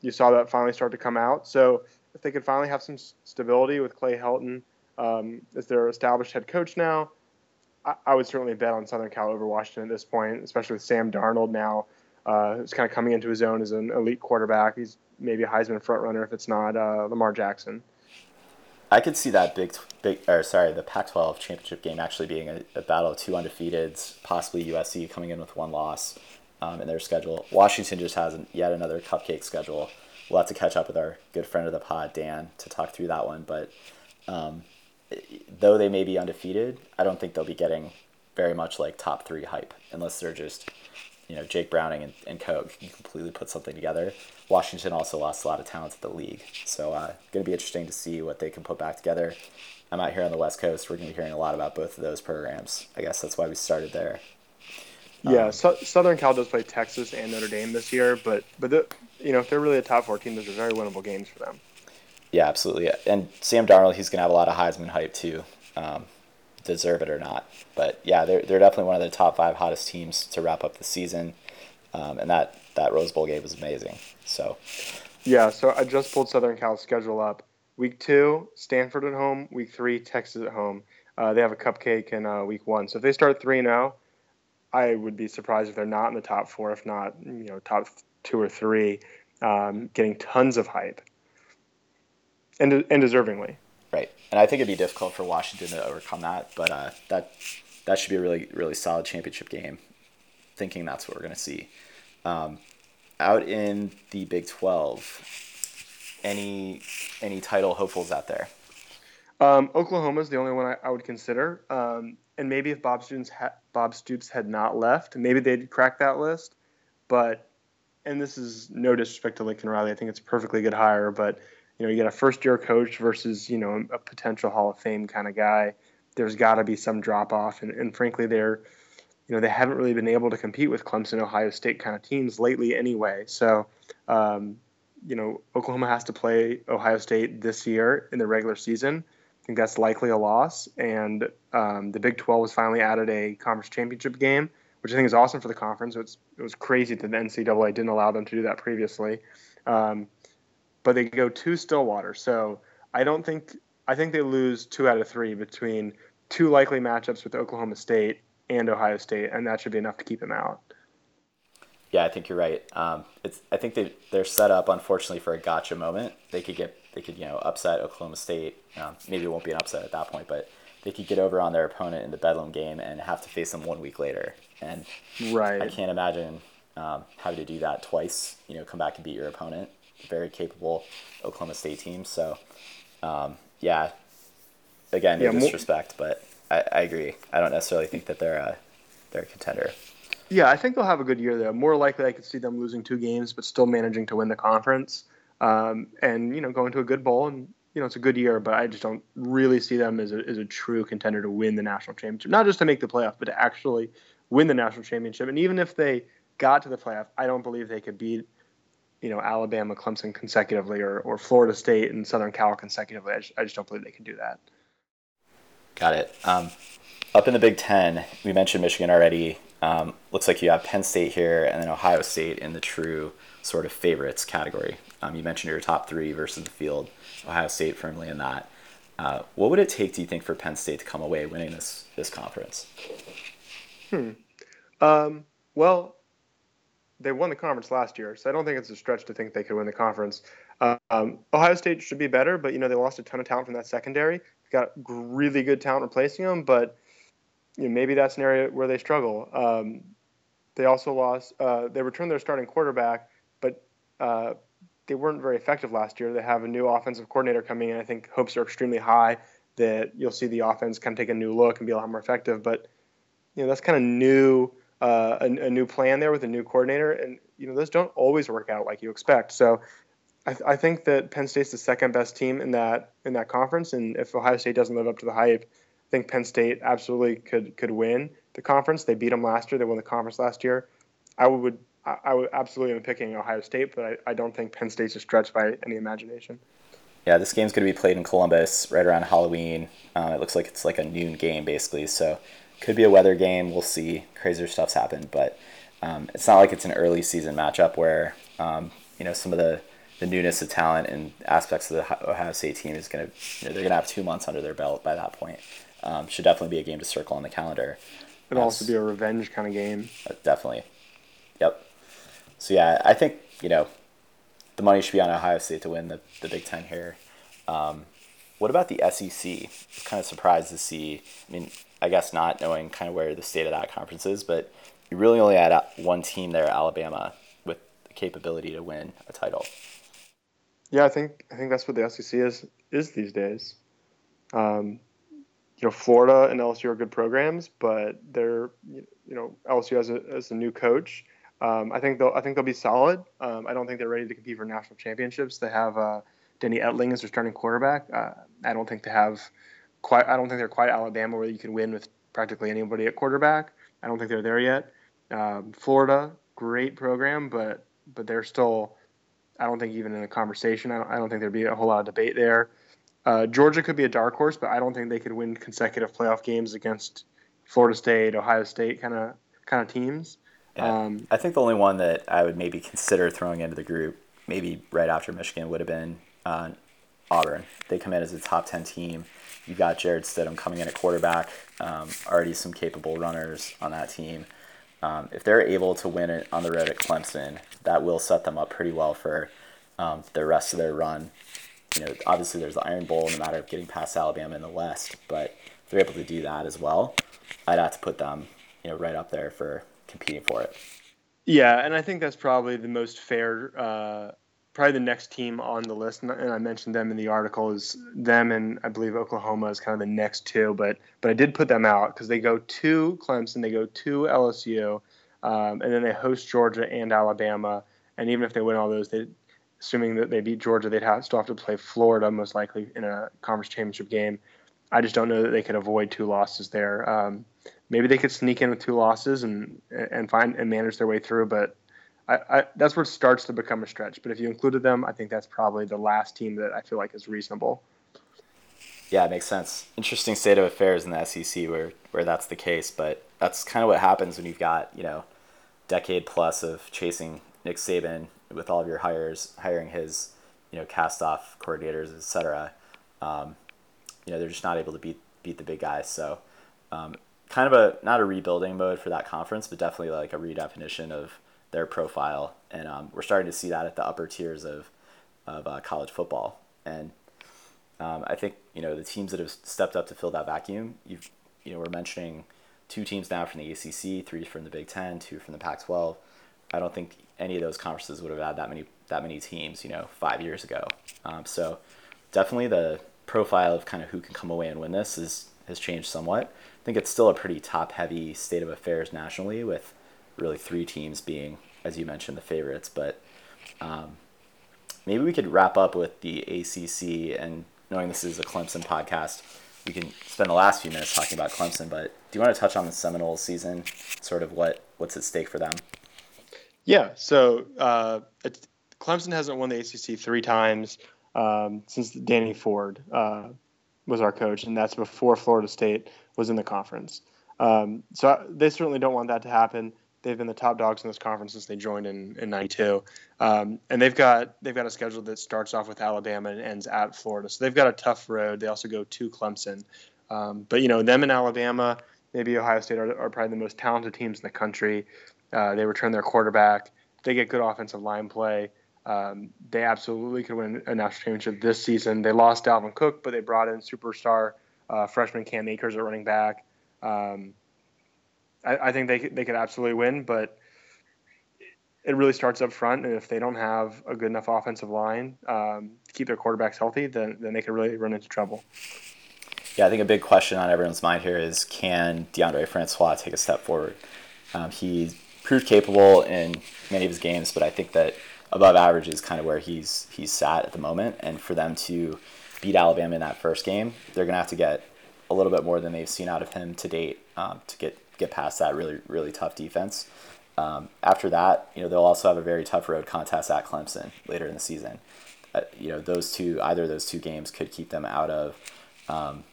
you saw that finally start to come out. So if they could finally have some stability with Clay Helton um, as their established head coach now, I, I, would certainly bet on Southern Cal over Washington at this point, especially with Sam Darnold now, uh, who's kind of coming into his own as an elite quarterback. He's maybe a Heisman frontrunner if it's not uh, Lamar Jackson. I could see that big, big, or sorry, the Pac-12 championship game actually being a, a battle of two undefeateds, possibly USC coming in with one loss um, in their schedule. Washington just has yet another cupcake schedule. We'll have to catch up with our good friend of the pod, Dan, to talk through that one. But um, though they may be undefeated, I don't think they'll be getting very much like top three hype unless they're just you know Jake Browning and, and Coke can completely put something together. Washington also lost a lot of talent to the league, so uh, going to be interesting to see what they can put back together. I'm out here on the West Coast. We're going to be hearing a lot about both of those programs. I guess that's why we started there. Yeah, um, so, Southern Cal does play Texas and Notre Dame this year, but but the, you know if they're really a top four team, those are very winnable games for them. Yeah, absolutely. And Sam Darnold, he's going to have a lot of Heisman hype too, um, deserve it or not. But yeah, they're they're definitely one of the top five hottest teams to wrap up the season, um, and that that Rose Bowl game was amazing. So. Yeah, so I just pulled Southern Cal's schedule up. Week two, Stanford at home. Week three, Texas at home. Uh, they have a cupcake in uh, week one. So if they start three now, I would be surprised if they're not in the top four, if not you know top two or three, um, getting tons of hype, and and deservingly. Right, and I think it'd be difficult for Washington to overcome that, but uh, that that should be a really really solid championship game. Thinking that's what we're going to see. Um, out in the Big Twelve, any any title hopefuls out there? Um, Oklahoma is the only one I, I would consider, um, and maybe if Bob Stoops ha- Bob Stoops had not left, maybe they'd crack that list. But and this is no disrespect to Lincoln Riley, I think it's a perfectly good hire. But you know, you get a first year coach versus you know a potential Hall of Fame kind of guy. There's got to be some drop off, and, and frankly, they're you know they haven't really been able to compete with Clemson, Ohio State kind of teams lately anyway. So. Um, you know, Oklahoma has to play Ohio State this year in the regular season. I think that's likely a loss. And um, the Big 12 was finally added a conference championship game, which I think is awesome for the conference. It was, it was crazy that the NCAA didn't allow them to do that previously. Um, but they go to Stillwater. So I don't think, I think they lose two out of three between two likely matchups with Oklahoma State and Ohio State, and that should be enough to keep them out. Yeah, I think you're right. Um, it's I think they they're set up unfortunately for a gotcha moment. They could get they could you know upset Oklahoma State. Um, maybe it won't be an upset at that point, but they could get over on their opponent in the Bedlam game and have to face them one week later. And right. I can't imagine um, having to do that twice. You know, come back and beat your opponent. Very capable Oklahoma State team. So um, yeah, again, no yeah, disrespect, but I, I agree. I don't necessarily think that they're a they're a contender. Yeah, I think they'll have a good year though. More likely, I could see them losing two games, but still managing to win the conference, um, and you know, going to a good bowl. And you know, it's a good year, but I just don't really see them as a as a true contender to win the national championship. Not just to make the playoff, but to actually win the national championship. And even if they got to the playoff, I don't believe they could beat you know Alabama, Clemson consecutively, or or Florida State and Southern Cal consecutively. I just, I just don't believe they can do that. Got it. Um, up in the Big Ten, we mentioned Michigan already. Um, looks like you have Penn State here and then Ohio State in the true sort of favorites category. Um, you mentioned your top three versus the field. Ohio State firmly in that. Uh, what would it take, do you think, for Penn State to come away winning this this conference? Hmm. Um, well, they won the conference last year, so I don't think it's a stretch to think they could win the conference. Um, Ohio State should be better, but you know they lost a ton of talent from that secondary. Got really good talent replacing them, but you know, maybe that's an area where they struggle. Um, they also lost. Uh, they returned their starting quarterback, but uh, they weren't very effective last year. They have a new offensive coordinator coming in. I think hopes are extremely high that you'll see the offense kind of take a new look and be a lot more effective. But you know that's kind of new, uh, a, a, new plan there with a new coordinator, and you know those don't always work out like you expect. So I, I think that Penn State's the second best team in that in that conference, and if Ohio State doesn't live up to the hype, I think Penn State absolutely could could win the conference. They beat them last year. They won the conference last year. I would I would absolutely be picking Ohio State, but I, I don't think Penn State's a stretch by any imagination. Yeah, this game's going to be played in Columbus right around Halloween. Uh, it looks like it's like a noon game basically, so could be a weather game. We'll see. Crazier stuff's happened, but um, it's not like it's an early season matchup where um, you know some of the the newness of talent and aspects of the Ohio State team is going to you know, they're going to have two months under their belt by that point um, should definitely be a game to circle on the calendar. It'll uh, also be a revenge kind of game. Uh, definitely. Yep. So yeah, I think you know the money should be on Ohio State to win the, the Big Ten here. Um, what about the SEC? I was kind of surprised to see. I mean, I guess not knowing kind of where the state of that conference is, but you really only had one team there, Alabama, with the capability to win a title. Yeah, I think I think that's what the SEC is is these days. Um, you know, Florida and LSU are good programs, but they're you know LSU has a as a new coach. Um, I think they'll I think they'll be solid. Um, I don't think they're ready to compete for national championships. They have uh, Danny Etling as their starting quarterback. Uh, I don't think they have quite. I don't think they're quite Alabama where you can win with practically anybody at quarterback. I don't think they're there yet. Um, Florida, great program, but but they're still. I don't think even in a conversation. I don't, I don't think there'd be a whole lot of debate there. Uh, Georgia could be a dark horse, but I don't think they could win consecutive playoff games against Florida State, Ohio State kind of kind of teams. Yeah. Um, I think the only one that I would maybe consider throwing into the group, maybe right after Michigan, would have been uh, Auburn. They come in as a top ten team. You've got Jarrett Stidham coming in at quarterback. Um, already some capable runners on that team. Um, if they're able to win it on the road at Clemson, that will set them up pretty well for um, the rest of their run. You know, obviously there's the Iron Bowl in the matter of getting past Alabama in the West, but if they're able to do that as well, I'd have to put them, you know, right up there for competing for it. Yeah, and I think that's probably the most fair. Uh, probably the next team on the list, and I mentioned them in the article is them, and I believe Oklahoma is kind of the next two. But but I did put them out because they go to Clemson, they go to LSU, um, and then they host Georgia and Alabama. And even if they win all those, they assuming that they beat Georgia, they'd have, still have to play Florida most likely in a conference championship game. I just don't know that they could avoid two losses there. Um, maybe they could sneak in with two losses and and find and manage their way through, but I, I, that's where it starts to become a stretch. But if you included them, I think that's probably the last team that I feel like is reasonable. Yeah, it makes sense. Interesting state of affairs in the SEC where where that's the case, but that's kind of what happens when you've got you know decade plus of chasing Nick Saban with all of your hires, hiring his you know cast off coordinators, etc. Um, you know they're just not able to beat beat the big guys. So um, kind of a not a rebuilding mode for that conference, but definitely like a redefinition of their profile, and um, we're starting to see that at the upper tiers of of uh, college football. And um, I think you know the teams that have stepped up to fill that vacuum. You you know we're mentioning two teams now from the ACC, three from the Big Ten, two from the Pac-12. I don't think any of those conferences would have had that many that many teams, you know, five years ago. Um, so definitely the profile of kind of who can come away and win this is has changed somewhat. I think it's still a pretty top heavy state of affairs nationally with really three teams being, as you mentioned, the favorites. But um, maybe we could wrap up with the ACC and knowing this is a Clemson podcast, we can spend the last few minutes talking about Clemson. But do you want to touch on the Seminoles season? Sort of what what's at stake for them? Yeah. So uh, Clemson hasn't won the ACC three times um, since Danny Ford uh, was our coach, and that's before Florida State was in the conference. Um, so they certainly don't want that to happen. They've been the top dogs in this conference since they joined in in '92, um, and they've got they've got a schedule that starts off with Alabama and ends at Florida. So they've got a tough road. They also go to Clemson, um, but you know them and Alabama, maybe Ohio State are, are probably the most talented teams in the country. Uh, they return their quarterback. They get good offensive line play. Um, they absolutely could win a national championship this season. They lost Dalvin Cook, but they brought in superstar uh, freshman Cam Akers at running back. Um, I, I, think they they could absolutely win, but it really starts up front. And if they don't have a good enough offensive line um, to keep their quarterbacks healthy, then then they could really run into trouble. Yeah, I think a big question on everyone's mind here is can Deondre Francois take a step forward? Um, he proved capable in many of his games, but I think that above average is kind of where he's he's sat at the moment. And for them to beat Alabama in that first game, they're gonna have to get a little bit more than they've seen out of him to date um, to get get past that really really tough defense. Um, after that, you know they'll also have a very tough road contest at Clemson later in the season. Uh, you know those two either of those two games could keep them out of. Um,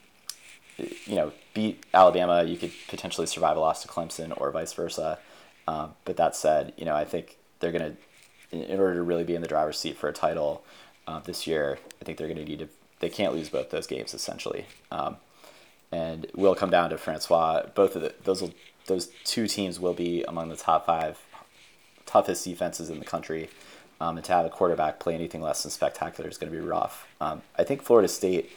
you know, beat Alabama, you could potentially survive a loss to Clemson or vice versa. Um, but that said, you know, I think they're going to in, in order to really be in the driver's seat for a title uh, this year, I think they're going to need to. They can't lose both those games essentially, um, and will come down to Francois. Both of the, those will, those two teams will be among the top five toughest defenses in the country. Um, and to have a quarterback play anything less than spectacular is going to be rough. Um, I think Florida State,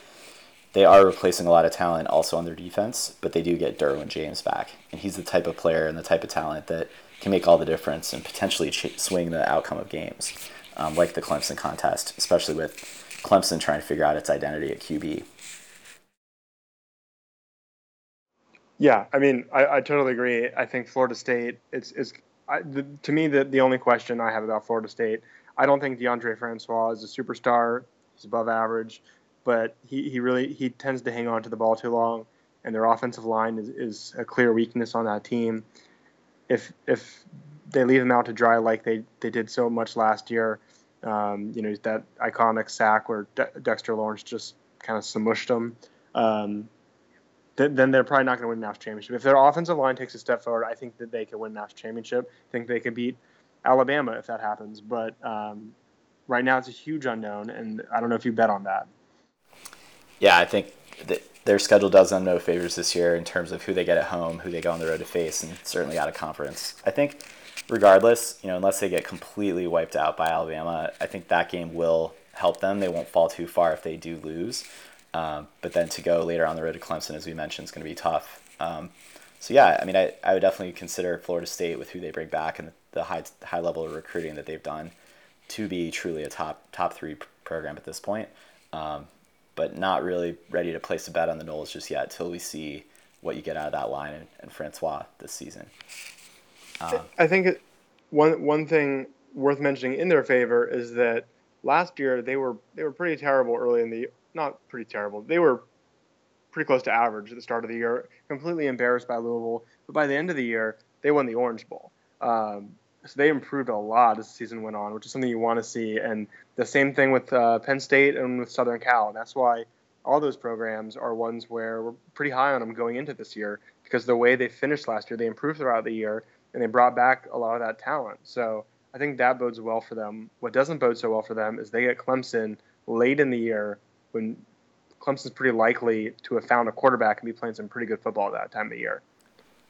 they are replacing a lot of talent also on their defense, but they do get Derwin James back, and he's the type of player and the type of talent that can make all the difference and potentially ch- swing the outcome of games, um, like the Clemson contest, especially with Clemson trying to figure out its identity at QB. Yeah, I mean, I, I totally agree. I think Florida State, it's, it's I, the, to me, the, the only question I have about Florida State, I don't think Deondre Francois is a superstar. He's above average, but he, he really he tends to hang on to the ball too long, and their offensive line is, is a clear weakness on that team. If if they leave him out to dry like they, they did so much last year, um, you know that iconic sack where De- Dexter Lawrence just kind of smushed him. Um, then they're probably not going to win national championship. If their offensive line takes a step forward, I think that they could win national championship. I think they could beat Alabama if that happens. But um, right now, it's a huge unknown, and I don't know if you bet on that. Yeah, I think their schedule does them no favors this year in terms of who they get at home, who they go on the road to face, and certainly out of conference. I think, regardless, you know, unless they get completely wiped out by Alabama, I think that game will help them. They won't fall too far if they do lose. Um, but then to go later on the road to Clemson, as we mentioned, is going to be tough. Um, so yeah, I mean, I, I would definitely consider Florida State with who they bring back and the, the high high level of recruiting that they've done to be truly a top top three program at this point. Um, but not really ready to place a bet on the Noles just yet until we see what you get out of that line and, and Francois this season. Um, I think one one thing worth mentioning in their favor is that last year they were they were pretty terrible early in the not pretty terrible. They were pretty close to average at the start of the year, completely embarrassed by Louisville. But by the end of the year, they won the Orange Bowl. Um, so they improved a lot as the season went on, which is something you want to see. And the same thing with uh, Penn State and with Southern Cal. And that's why all those programs are ones where we're pretty high on them going into this year because the way they finished last year, they improved throughout the year and they brought back a lot of that talent. So I think that bodes well for them. What doesn't bode so well for them is they get Clemson late in the year when Clemson's pretty likely to have found a quarterback and be playing some pretty good football at that time of the year.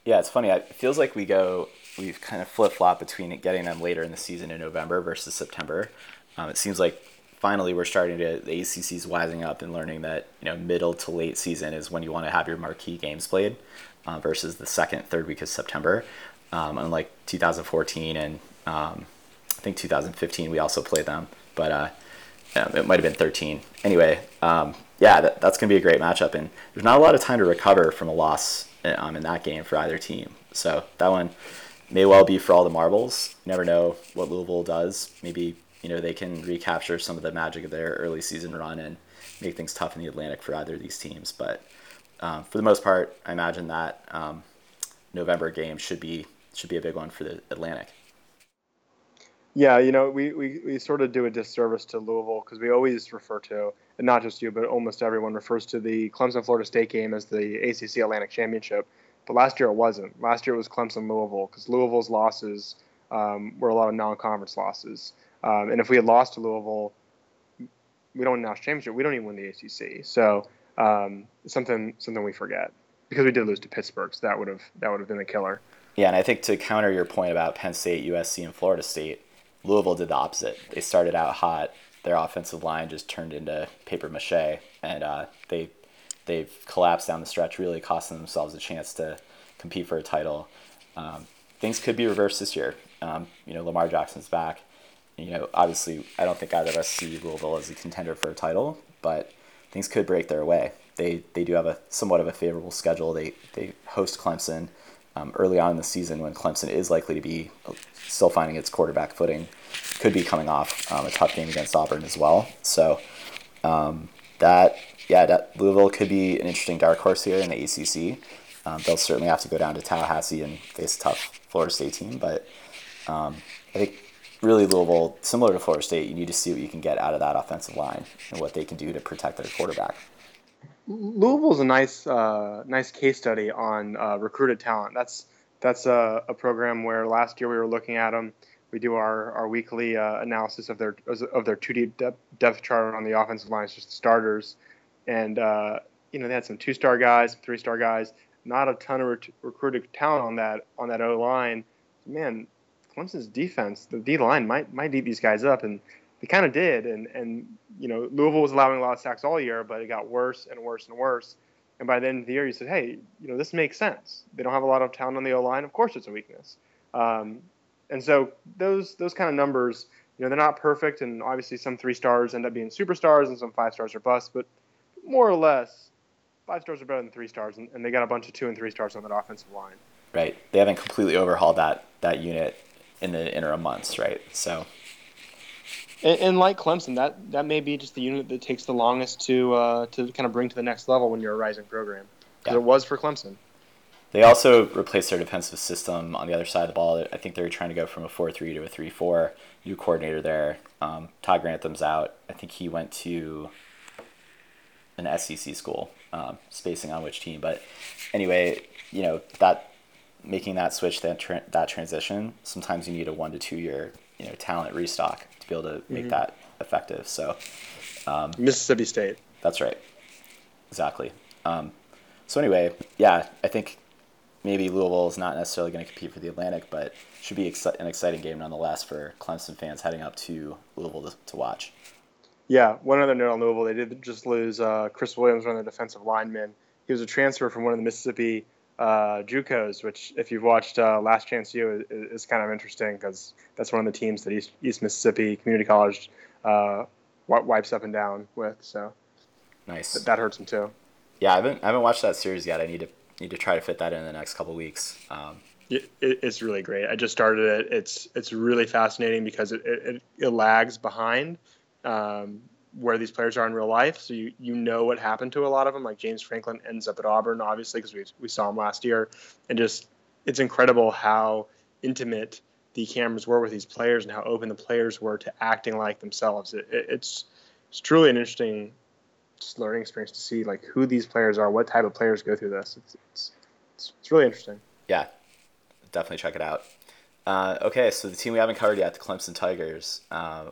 Yeah, it's funny. It feels like we go, we've kind of flip flop between getting them later in the season in November versus September. Um, it seems like finally we're starting to the ACC's wising up and learning that you know middle to late season is when you want to have your marquee games played uh, versus the second third week of September. Um, unlike 2014 and um, I think 2015 we also played them, but uh, it might have been 13. Anyway, um, yeah, that, that's going to be a great matchup. And there's not a lot of time to recover from a loss um, in that game for either team. So that one may well be for all the marbles. You never know what Louisville does. Maybe you know they can recapture some of the magic of their early season run and make things tough in the Atlantic for either of these teams. But um, for the most part, I imagine that um, November game should be should be a big one for the Atlantic. Yeah, you know, we, we, we sort of do a disservice to Louisville because we always refer to, and not just you, but almost everyone refers to the Clemson Florida State game as the ACC Atlantic Championship. But last year it wasn't. Last year it was Clemson Louisville because Louisville's losses um, were a lot of non conference losses. Um, and if we had lost to Louisville, we don't win the championship. We don't even win the ACC. So um, something something we forget because we did lose to Pittsburgh. So that would have that would have been the killer. Yeah, and I think to counter your point about Penn State, USC, and Florida State, Louisville did the opposite. They started out hot. Their offensive line just turned into paper mache, and uh, they they've collapsed down the stretch, really costing themselves a chance to compete for a title. Um, things could be reversed this year. Um, you know, Lamar Jackson's back. You know, obviously, I don't think either of us see Louisville as a contender for a title, but things could break their way. They they do have a somewhat of a favorable schedule. They they host Clemson um, early on in the season when Clemson is likely to be still finding its quarterback footing, could be coming off um, a tough game against Auburn as well. So um, that yeah, that Louisville could be an interesting dark horse here in the ACC. Um, they'll certainly have to go down to Tallahassee and face a tough Florida State team, but um, I think really Louisville, similar to Florida State, you need to see what you can get out of that offensive line and what they can do to protect their quarterback. Louisville's a nice, uh, nice case study on uh, recruited talent. That's that's a, a, program where last year we were looking at them. We do our, our weekly uh, analysis of their of their two deep depth, chart on the offensive line, just the starters, and uh, you know they had some two star guys, three star guys. Not a ton of re- recruited talent on that on that O line. Man, Clemson's defense, the D line might might beat these guys up, and they kind of did. And and you know Louisville was allowing a lot of sacks all year, but it got worse and worse and worse. And by the end of the year, you said, hey, you know this makes sense. They don't have a lot of talent on the O line. Of course, it's a weakness. Um, and so those those kind of numbers, you know, they're not perfect, and obviously some three stars end up being superstars, and some five stars are bust. But more or less, five stars are better than three stars, and, and they got a bunch of two and three stars on that offensive line. Right. They haven't completely overhauled that that unit in the interim months, right? So. And, and, like Clemson, that, that may be just the unit that takes the longest to uh, to kind of bring to the next level when you're a rising program. Because yeah. it was for Clemson. They also replaced their defensive system on the other side of the ball. I think they're trying to go from a 4 3 to a 3 4. New coordinator there. Um, Todd Grantham's out. I think he went to an SEC school, um, spacing on which team. But anyway, you know, that making that switch, that, tra- that transition, sometimes you need a one to two year you know, talent restock to be able to make mm-hmm. that effective. So, um, Mississippi State. That's right. Exactly. Um, so anyway, yeah, I think maybe Louisville is not necessarily going to compete for the Atlantic, but should be an exciting game nonetheless for Clemson fans heading up to Louisville to, to watch. Yeah, one other note on Louisville, they did just lose uh, Chris Williams, one of the defensive linemen. He was a transfer from one of the Mississippi uh, JUCOs, which if you've watched uh, Last Chance U, is, is kind of interesting because that's one of the teams that East, East Mississippi Community College uh, wipes up and down with. So nice. That, that hurts them too. Yeah, I haven't I haven't watched that series yet. I need to need to try to fit that in the next couple weeks. Um, it, it's really great. I just started it. It's it's really fascinating because it, it, it lags behind um, where these players are in real life. So you you know what happened to a lot of them. Like James Franklin ends up at Auburn, obviously, because we we saw him last year, and just it's incredible how intimate the cameras were with these players and how open the players were to acting like themselves. It, it, it's it's truly an interesting just learning experience to see like who these players are, what type of players go through this. It's it's it's, it's really interesting. Yeah, definitely check it out. Uh, okay, so the team we haven't covered yet, the Clemson Tigers. Uh,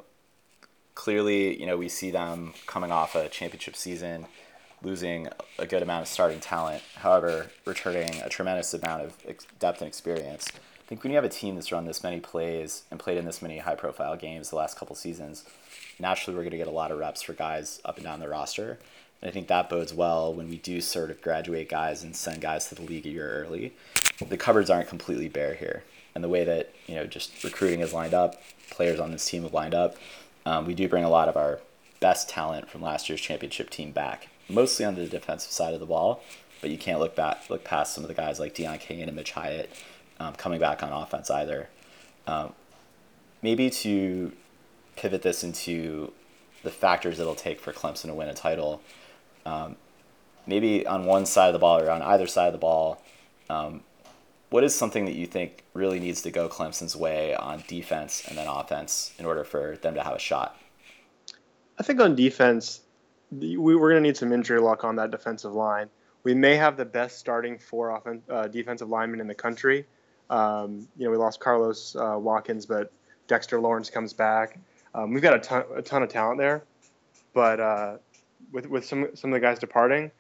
clearly, you know, we see them coming off a championship season, losing a good amount of starting talent. However, returning a tremendous amount of depth and experience. I think when you have a team that's run this many plays and played in this many high-profile games the last couple seasons, naturally we're going to get a lot of reps for guys up and down the roster. And I think that bodes well when we do sort of graduate guys and send guys to the league a year early. The cupboards aren't completely bare here. And the way that, you know, just recruiting is lined up, players on this team have lined up, um, we do bring a lot of our best talent from last year's championship team back, mostly on the defensive side of the ball. But you can't look back, look past some of the guys like Deon Cain and Mitch Hyatt um, coming back on offense either. Um, maybe to pivot this into the factors it'll take for Clemson to win a title. Um, maybe on one side of the ball or on either side of the ball, um, what is something that you think really needs to go Clemson's way on defense and then offense in order for them to have a shot? I think on defense, we, are going to need some injury luck on that defensive line. We may have the best starting four offen- uh, defensive linemen in the country. Um, you know, we lost Carlos uh, Watkins, but Dexter Lawrence comes back. Um, we've got a ton, a ton of talent there, but uh, with with some some of the guys departing,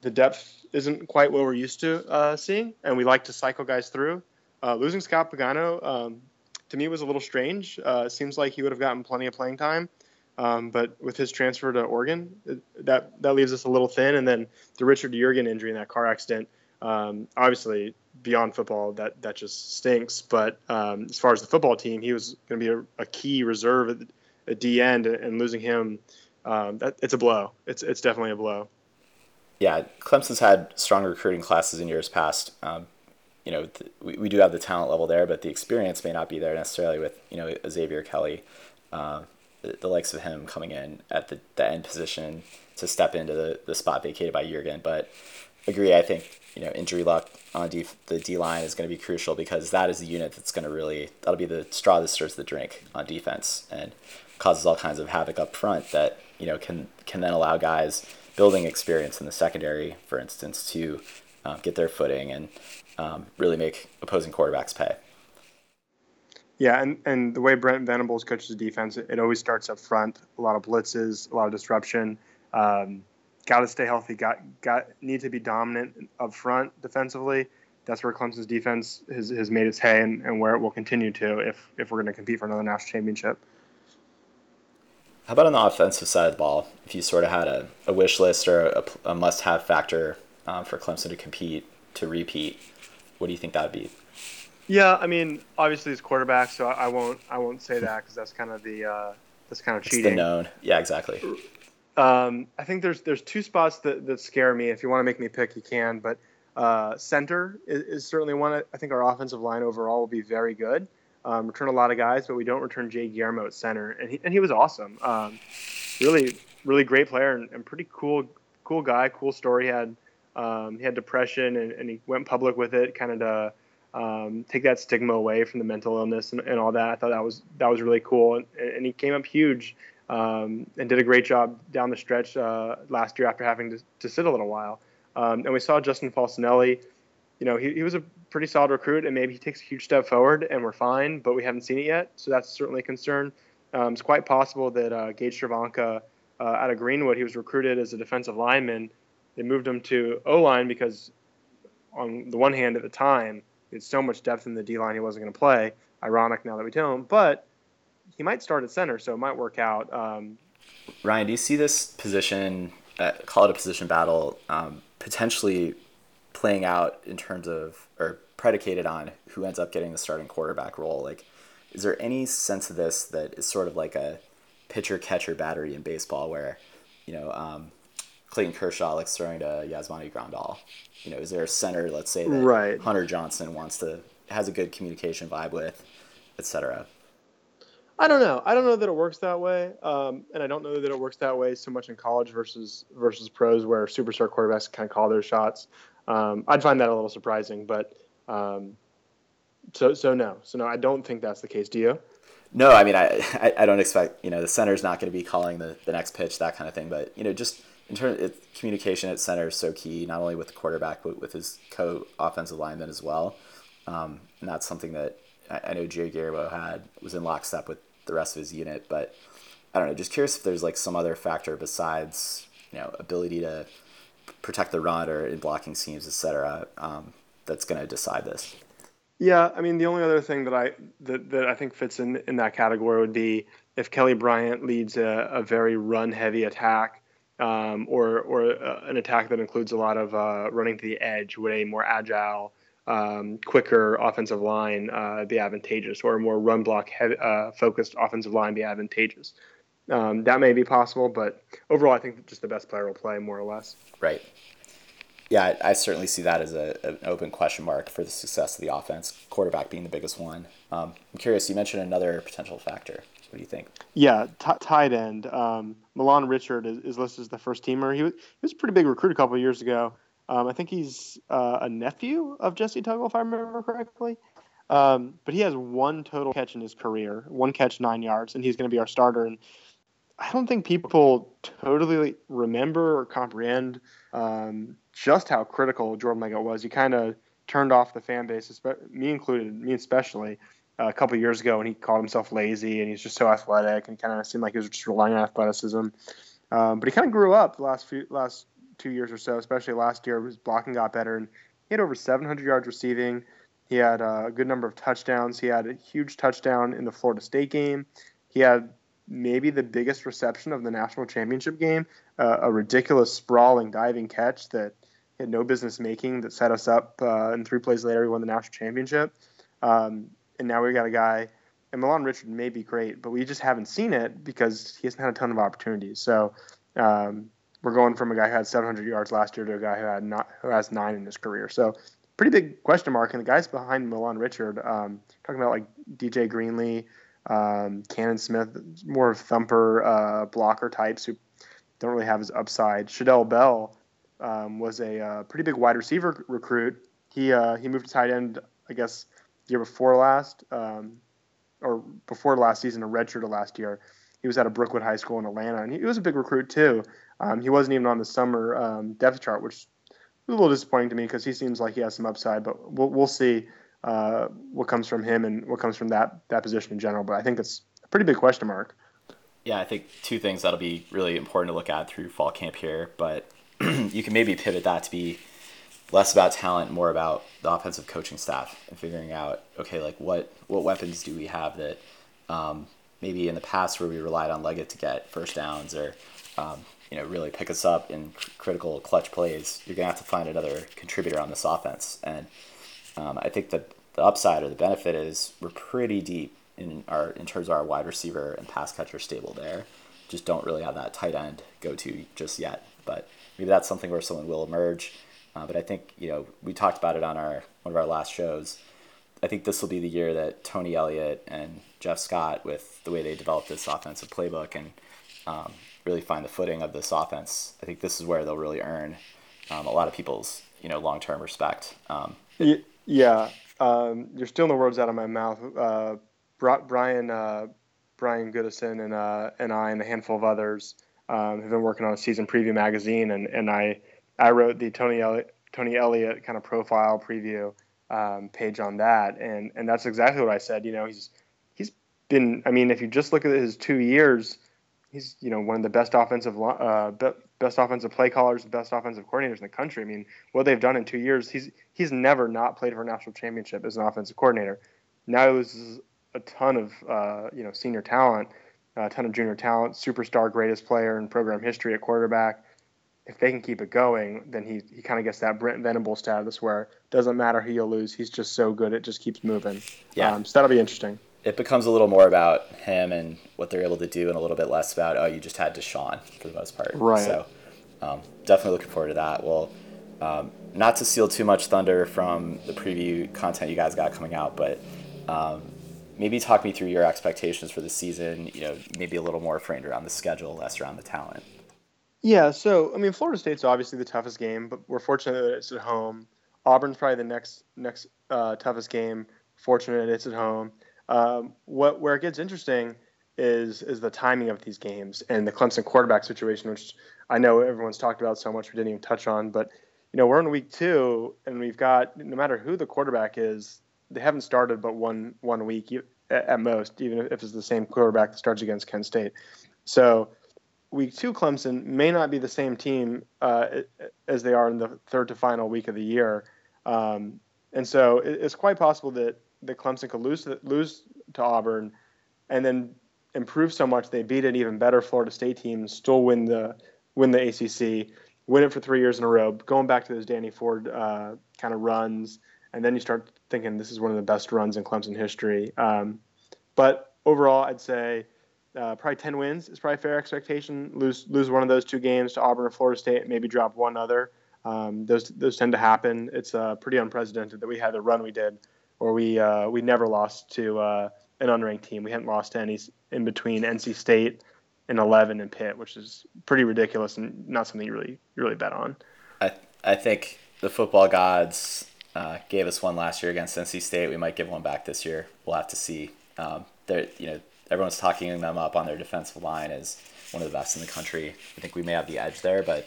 the depth isn't quite what we're used to uh, seeing, and we like to cycle guys through. Uh, losing Scott Pagano um, to me was a little strange. Uh, seems like he would have gotten plenty of playing time, um, but with his transfer to Oregon, that that leaves us a little thin. And then the Richard Yeargin injury in that car accident, um, obviously beyond football, that that just stinks. But um, as far as the football team, he was going to be a, a, key reserve at, at D end, and losing him, um, that, it's a blow. It's it's definitely a blow. Yeah, Clemson's had strong recruiting classes in years past. Um, you know, th- we, we do have the talent level there, but the experience may not be there necessarily with you know Xavier Kelly, uh, the, the, likes of him coming in at the, the end position to step into the, the spot vacated by Yeargin. But agree, I think you know injury luck on the D line is going to be crucial because that is the unit that's going to really that'll be the straw that stirs the drink on defense and causes all kinds of havoc up front that you know can can then allow guys building experience in the secondary, for instance, to um, get their footing and um, really make opposing quarterbacks pay. Yeah, and, and the way Brent Venables coaches defense, it, it always starts up front. A lot of blitzes, a lot of disruption. Um, got to stay healthy. Got got need to be dominant up front defensively. That's where Clemson's defense has, has made its hay, and, and where it will continue to if if we're going to compete for another national championship. How about on the offensive side of the ball? If you sort of had a, a wish list or a, a must-have factor um, for Clemson to compete to repeat, what do you think that would be? Yeah, I mean, obviously it's quarterback, so I, I won't I won't say that because that's kind of the uh, that's kind of cheating. It's the known, yeah, exactly. Um, I think there's there's two spots that, that scare me. If you want to make me pick, you can. But uh, center is, is, certainly one. I think our offensive line overall will be very good. Um, return a lot of guys, but we don't return Jay Guillermo at center, and he and he was awesome. Um, really, really great player and, and, pretty cool, cool guy. Cool story. He had um, he had depression and, and, he went public with it, kind of to um, take that stigma away from the mental illness and, and, all that. I thought that was that was really cool, and, and he came up huge um, and did a great job down the stretch uh, last year after having to, to sit a little while. Um, and we saw Justin Falcinelli. You know, he, he was a pretty solid recruit, and maybe he takes a huge step forward, and we're fine, but we haven't seen it yet, so that's certainly a concern. Um, it's quite possible that uh, Gage Cervenka uh, out of Greenwood, he was recruited as a defensive lineman. They moved him to O line because, on the one hand, at the time, it's so much depth in the D line he wasn't going to play. Ironic now that we tell him, but he might start at center, so it might work out. Um, Ryan, do you see this position, uh, call it a position battle, um, potentially playing out in terms of, or predicated on who ends up getting the starting quarterback role? Like, is there any sense of this that is sort of like a pitcher catcher battery in baseball where, you know, um, Clayton Kershaw likes throwing to Yasmani Grandal? You know, is there a center, let's say, that right. Hunter Johnson wants to, has a good communication vibe with, etc.? I don't know. I don't know that it works that way, um, and I don't know that it works that way so much in college versus versus pros, where superstar quarterbacks kind of call their shots. Um, I'd find that a little surprising, but um, so so no, so no, I don't think that's the case. Do you? No, I mean I I, I don't expect you know the center's not going to be calling the, the next pitch that kind of thing, but you know just in terms of communication at center is so key, not only with the quarterback but with his co offensive lineman as well, um, and that's something that I, I know Jay Guillermo had was in lockstep with the rest of his unit. But I don't know. Just curious if there's like some other factor besides you know ability to protect the run or in blocking schemes, etc. Um, that's going to decide this. Yeah, I mean the only other thing that I that, that I think fits in in that category would be if Kelly Bryant leads a, a very run heavy attack. Um, or or uh, an attack that includes a lot of uh, running to the edge, would a more agile um, quicker offensive line uh, be advantageous, or a more run block heavy, uh, focused offensive line be advantageous. Um, that may be possible, but overall, I think just the best player will play more or less. Right. Yeah, I, I certainly see that as a, an open question mark for the success of the offense. Quarterback being the biggest one. Um, I'm curious. You mentioned another potential factor. What do you think? Yeah, t- tight end. Um, Milan Richard is, is, listed as the first teamer. He was, he was a pretty big recruit a couple years ago. Um, I think he's uh, a nephew of Jessie Tuggle, if I remember correctly. Um, but he has one total catch in his career, one catch, nine yards, and he's going to be our starter. And I don't think people totally remember or comprehend um, just how critical Jordan Leggett was. He kind of turned off the fan base, me included, me especially, uh, a couple years ago, and he called himself lazy, and he's just so athletic, and kind of seemed like he was just relying on athleticism. Um, but he kind of grew up the last few last two years or so, especially last year, his blocking got better, and he had over 700 yards receiving. He had a good number of touchdowns. He had a huge touchdown in the Florida State game. He had maybe the biggest reception of the national championship game, uh, a ridiculous sprawling diving catch that had no business making that set us up. Uh, and three plays later, we won the national championship. Um, and now we've got a guy, and Milan Richard may be great, but we just haven't seen it because he hasn't had a ton of opportunities. So um, we're going from a guy who had 700 yards last year to a guy who had not who has nine in his career. So pretty big question mark. And the guys behind Milan Richard, um, talking about like DJ Greenlee, um, Cannon Smith, more of thumper uh, blocker types who don't really have his upside. Shadell Bell um, was a uh, pretty big wide receiver recruit. He uh, he moved to tight end, I guess, year before last, um, or before last season, a redshirt last year. He was at a Brookwood High School in Atlanta, and he was a big recruit too. Um, he wasn't even on the summer um, depth chart, which is a little disappointing to me because he seems like he has some upside. But we'll we'll see uh, what comes from him and what comes from that that position in general. But I think it's a pretty big question mark. Yeah, I think two things that'll be really important to look at through fall camp here, but you can maybe pivot that to be less about talent, more about the offensive coaching staff and figuring out okay, like what what weapons do we have that um, maybe in the past where we relied on Leggett to get first downs or um, you know really pick us up in critical clutch plays, you're gonna have to find another contributor on this offense. And um, I think that the upside or the benefit is we're pretty deep in our in terms of our wide receiver and pass catcher stable there. Just don't really have that tight end go to just yet, but maybe that's something where someone will emerge. Uh, but I think you know we talked about it on our one of our last shows I think this will be the year that Tony Elliott and Jeff Scott, with the way they develop this offensive playbook and um, really find the footing of this offense, I think this is where they'll really earn um, a lot of people's you know long term respect. Um, yeah, um, you're stealing the words out of my mouth. Uh, Brian uh, Brian Goodison and uh, and I and a handful of others um, have been working on a season preview magazine, and, and I I wrote the Tony Elliott, Tony Elliott kind of profile preview um, page on that, and and that's exactly what I said. You know, he's he's been. I mean, if you just look at his two years, he's you know one of the best offensive uh, best offensive play callers, the best offensive coordinators in the country. I mean, what they've done in two years, he's he's never not played for a national championship as an offensive coordinator. Now he loses a ton of uh, you know senior talent, a ton of junior talent, superstar, greatest player in program history at quarterback. If they can keep it going, then he he kind of gets that Brent Venable status where it doesn't matter who you lose, he's just so good it just keeps moving. Yeah, um, so that'll be interesting it becomes a little more about him and what they're able to do, and a little bit less about oh, you just had Deshaun for the most part. Right. So um, definitely looking forward to that. Well, um, not to steal too much thunder from the preview content you guys got coming out, but um, maybe talk me through your expectations for the season. You know, maybe a little more framed around the schedule, less around the talent. Yeah. So I mean, Florida State's obviously the toughest game, but we're fortunate that it's at home. Auburn's probably the next next uh, toughest game. Fortunate it's at home. Um, what where it gets interesting is is the timing of these games and the Clemson quarterback situation, which I know everyone's talked about so much we didn't even touch on. But you know we're in week two, and we've got no matter who the quarterback is, they haven't started but one one week at most, even if it's the same quarterback that starts against Kent State. So week two, Clemson may not be the same team uh, as they are in the third to final week of the year. Um, and so it's quite possible that that Clemson could lose to, lose to Auburn, and then improve so much they beat an even better Florida State team, still win the win the ACC, win it for three years in a row, going back to those Danny Ford uh, kind of runs, and then you start thinking this is one of the best runs in Clemson history. Um, but overall, I'd say uh, probably 10 wins is probably fair expectation. Lose lose one of those two games to Auburn or Florida State, maybe drop one other. Um, those those tend to happen. It's uh, pretty unprecedented that we had the run we did or we uh, we never lost to uh, an unranked team. We hadn't lost to any in between NC State and 11 and Pitt, which is pretty ridiculous and not something you really really bet on. I I think the football gods uh, gave us one last year against NC State. We might give one back this year. We'll have to see. Um, you know everyone's talking them up on their defensive line as one of the best in the country. I think we may have the edge there, but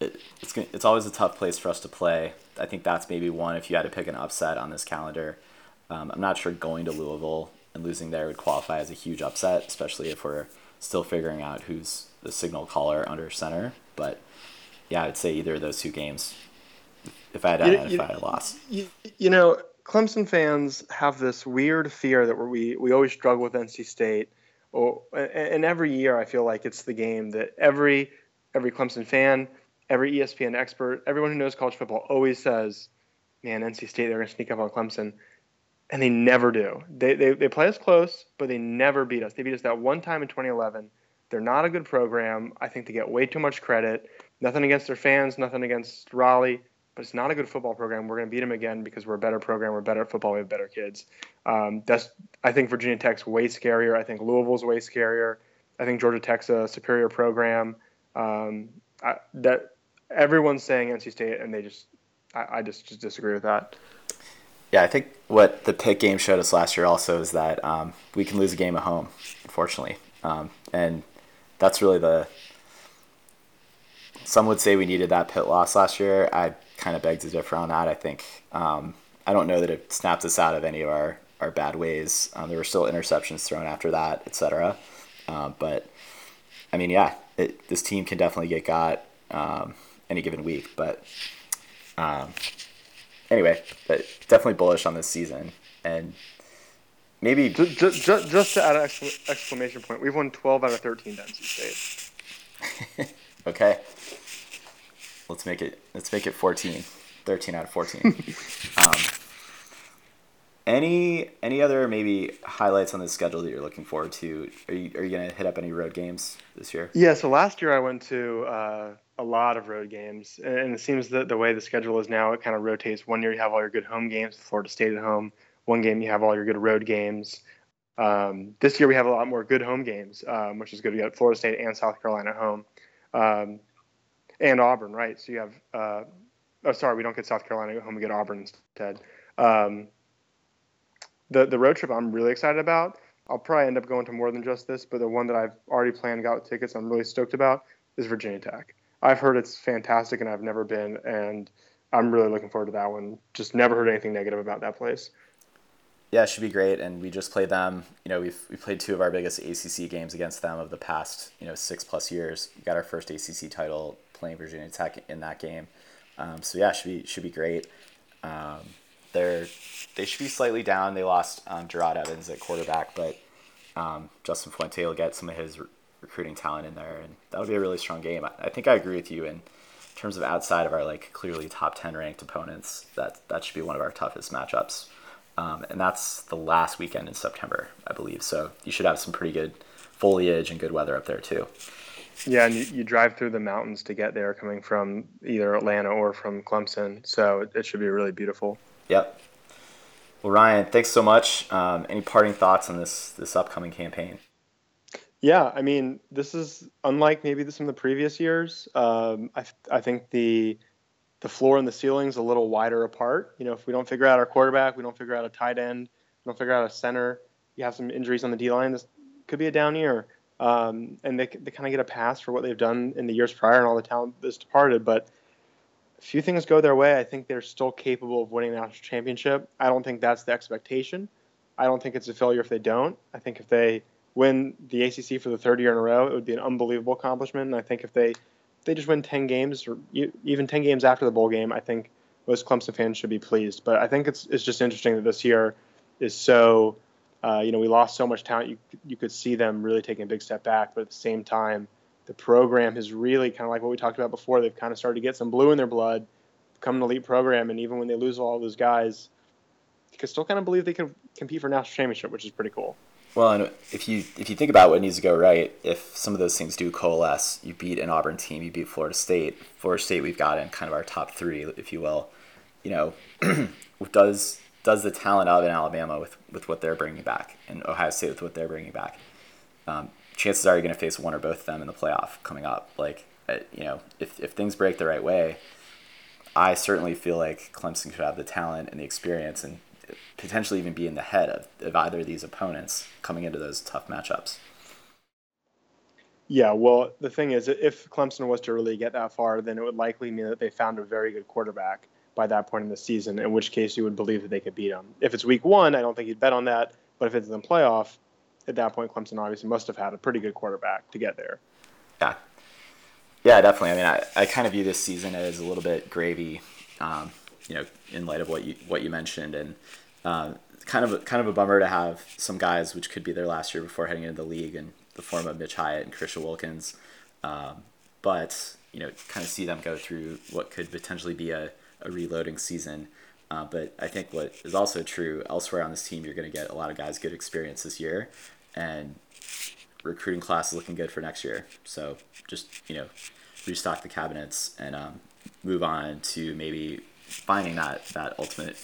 it, it's gonna, it's always a tough place for us to play. I think that's maybe one if you had to pick an upset on this calendar. Um, I'm not sure going to Louisville and losing there would qualify as a huge upset, especially if we're still figuring out who's the signal caller under center. But yeah, I'd say either of those two games. If I had to identify a loss, you, you know, Clemson fans have this weird fear that we we always struggle with NC State. Or, and every year I feel like it's the game that every every Clemson fan every ESPN expert, everyone who knows college football always says, man, NC State, they're going to sneak up on Clemson. And they never do. They, they, they play us close, but they never beat us. They beat us that one time in 2011. They're not a good program. I think they get way too much credit. Nothing against their fans, nothing against Raleigh, but it's not a good football program. We're going to beat them again because we're a better program. We're better at football. We have better kids. Um, that's I think Virginia Tech's way scarier. I think Louisville's way scarier. I think Georgia Tech's a superior program. Um, I, that everyone's saying NC State, and they just I, I just just disagree with that. Yeah, I think what the Pitt game showed us last year also is that um, we can lose a game at home, unfortunately, um, and that's really the. Some would say we needed that Pitt loss last year. I kind of beg to differ on that. I think um, I don't know that it snapped us out of any of our, our bad ways. Um, there were still interceptions thrown after that, etc. Uh, but I mean, yeah, it, this team can definitely get got. Um, any given week. But um, anyway, but definitely bullish on this season, and maybe just, just, just to add an exclamation point, we've won 12 out of 13 to NC State. okay, let's make it let's make it 14, 13 out of 14. um, any any other maybe highlights on the schedule that you're looking forward to? Are you are you gonna hit up any road games this year? Yeah, so last year I went to uh, a lot of road games, and it seems that the way the schedule is now, it kind of rotates. One year you have all your good home games, Florida State at home. one game you have all your good road games. Um, this year we have a lot more good home games, um, which is good. We got Florida State and South Carolina at home, um, and Auburn, right? So you have. Uh, oh, sorry, we don't get South Carolina at home. We get Auburn instead. Um, the the road trip I'm really excited about. I'll probably end up going to more than just this, but the one that I've already planned, got tickets, I'm really stoked about is Virginia Tech. I've heard it's fantastic, and I've never been, and I'm really looking forward to that one. Just never heard anything negative about that place. Yeah, it should be great, and we just played them. You know, we've we played two of our biggest ACC games against them of the past you know six plus years. We got our first ACC title playing Virginia Tech in that game. Um, so yeah, should be should be great. Um, they're they should be slightly down. They lost um, Jerod Evans at quarterback, but um, Justin Fuente will get some of his re- recruiting talent in there, and that'll be a really strong game. I, I think I agree with you in terms of outside of our like clearly top ten ranked opponents. That that should be one of our toughest matchups, um, and that's the last weekend in September, I believe. So you should have some pretty good foliage and good weather up there too. Yeah, and you, you drive through the mountains to get there, coming from either Atlanta or from Clemson. So it, it should be really beautiful. Yep. Well, Ryan, thanks so much. Um, any parting thoughts on this this upcoming campaign? Yeah, I mean, this is unlike maybe some of the previous years. Um, I, I think the the floor and the ceiling's a little wider apart. You know, if we don't figure out our quarterback, we don't figure out a tight end, we don't figure out a center, you have some injuries on the D line. This could be a down year, um, and they they kind of get a pass for what they've done in the years prior and all the talent that's departed. But few things go their way. I think they're still capable of winning the national championship. I don't think that's the expectation. I don't think it's a failure if they don't. I think if they win the ACC for the third year in a row, it would be an unbelievable accomplishment. And I think if they they just win 10 games or even 10 games after the bowl game, I think most Clemson fans should be pleased. But I think it's it's just interesting that this year is so. Uh, you know, we lost so much talent. You you could see them really taking a big step back, but at the same time, the program has really kind of like what we talked about before. They've kind of started to get some blue in their blood, become an elite program, and even when they lose all those guys, you can still kind of believe they can compete for national championship, which is pretty cool. Well, and if you if you think about what needs to go right, if some of those things do coalesce, you beat an Auburn team, you beat Florida State. Florida State, we've got in kind of our top three, if you will. You know, does does the talent of in Alabama with with what they're bringing back, and Ohio State with what they're bringing back. Um, chances are you're going to face one or both of them in the playoff coming up. Like, uh, you know, if if things break the right way, I certainly feel like Clemson could have the talent and the experience and potentially even be in the head of, of either of these opponents coming into those tough matchups. Yeah, well, the thing is, if Clemson was to really get that far, then it would likely mean that they found a very good quarterback by that point in the season, in which case you would believe that they could beat them. If it's week one, I don't think you'd bet on that. But if it's in the playoff, at that point, Clemson obviously must have had a pretty good quarterback to get there. Yeah. Yeah, definitely. I mean, I, I kind of view this season as a little bit gravy, um, you know, in light of what you what you mentioned, and uh, kind of kind of a bummer to have some guys, which could be their last year before heading into the league, in the form of Mitch Hyatt and Christian Wilkins. Um, but you know, kind of see them go through what could potentially be a, a reloading season. Uh, but I think what is also true elsewhere on this team, you're going to get a lot of guys good experience this year, and recruiting class is looking good for next year. So just you know, restock the cabinets and um, move on to maybe finding that that ultimate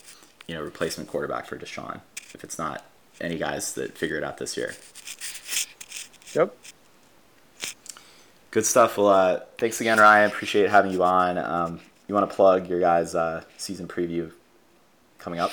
you know replacement quarterback for Deshaun if it's not any guys that figure it out this year. Yep. Good stuff. Well, uh, thanks again, Ryan. Appreciate having you on. Um, you want to plug your guys' uh, season preview coming up?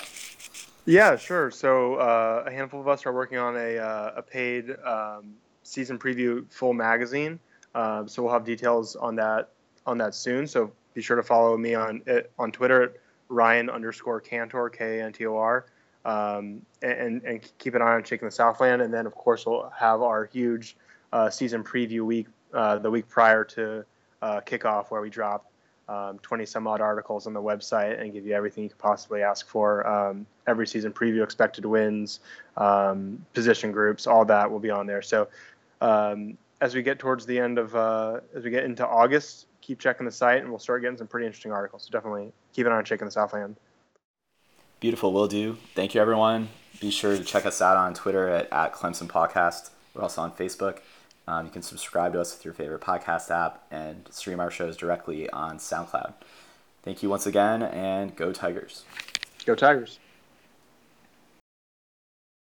Yeah, sure. So uh, a handful of us are working on a, uh, a paid um, season preview full magazine. Uh, so we'll have details on that on that soon. So be sure to follow me on on Twitter at Ryan underscore Kantor K A N T O R, um, and, and keep an eye on Shaking the Southland. And then, of course, we'll have our huge uh, season preview week uh, the week prior to uh, kickoff, where we drop um, 20 some odd articles on the website and give you everything you could possibly ask for. Um, every season preview, expected wins, um, position groups, all that will be on there. So um, as we get towards the end of, uh, as we get into August, keep checking the site and we'll start getting some pretty interesting articles. So definitely keep an eye on Shaking the Southland. Beautiful, will do. Thank you, everyone. Be sure to check us out on Twitter at, at Clemson Podcast. We're also on Facebook. Um, you can subscribe to us with your favorite podcast app and stream our shows directly on SoundCloud. Thank you once again, and go Tigers. Go Tigers.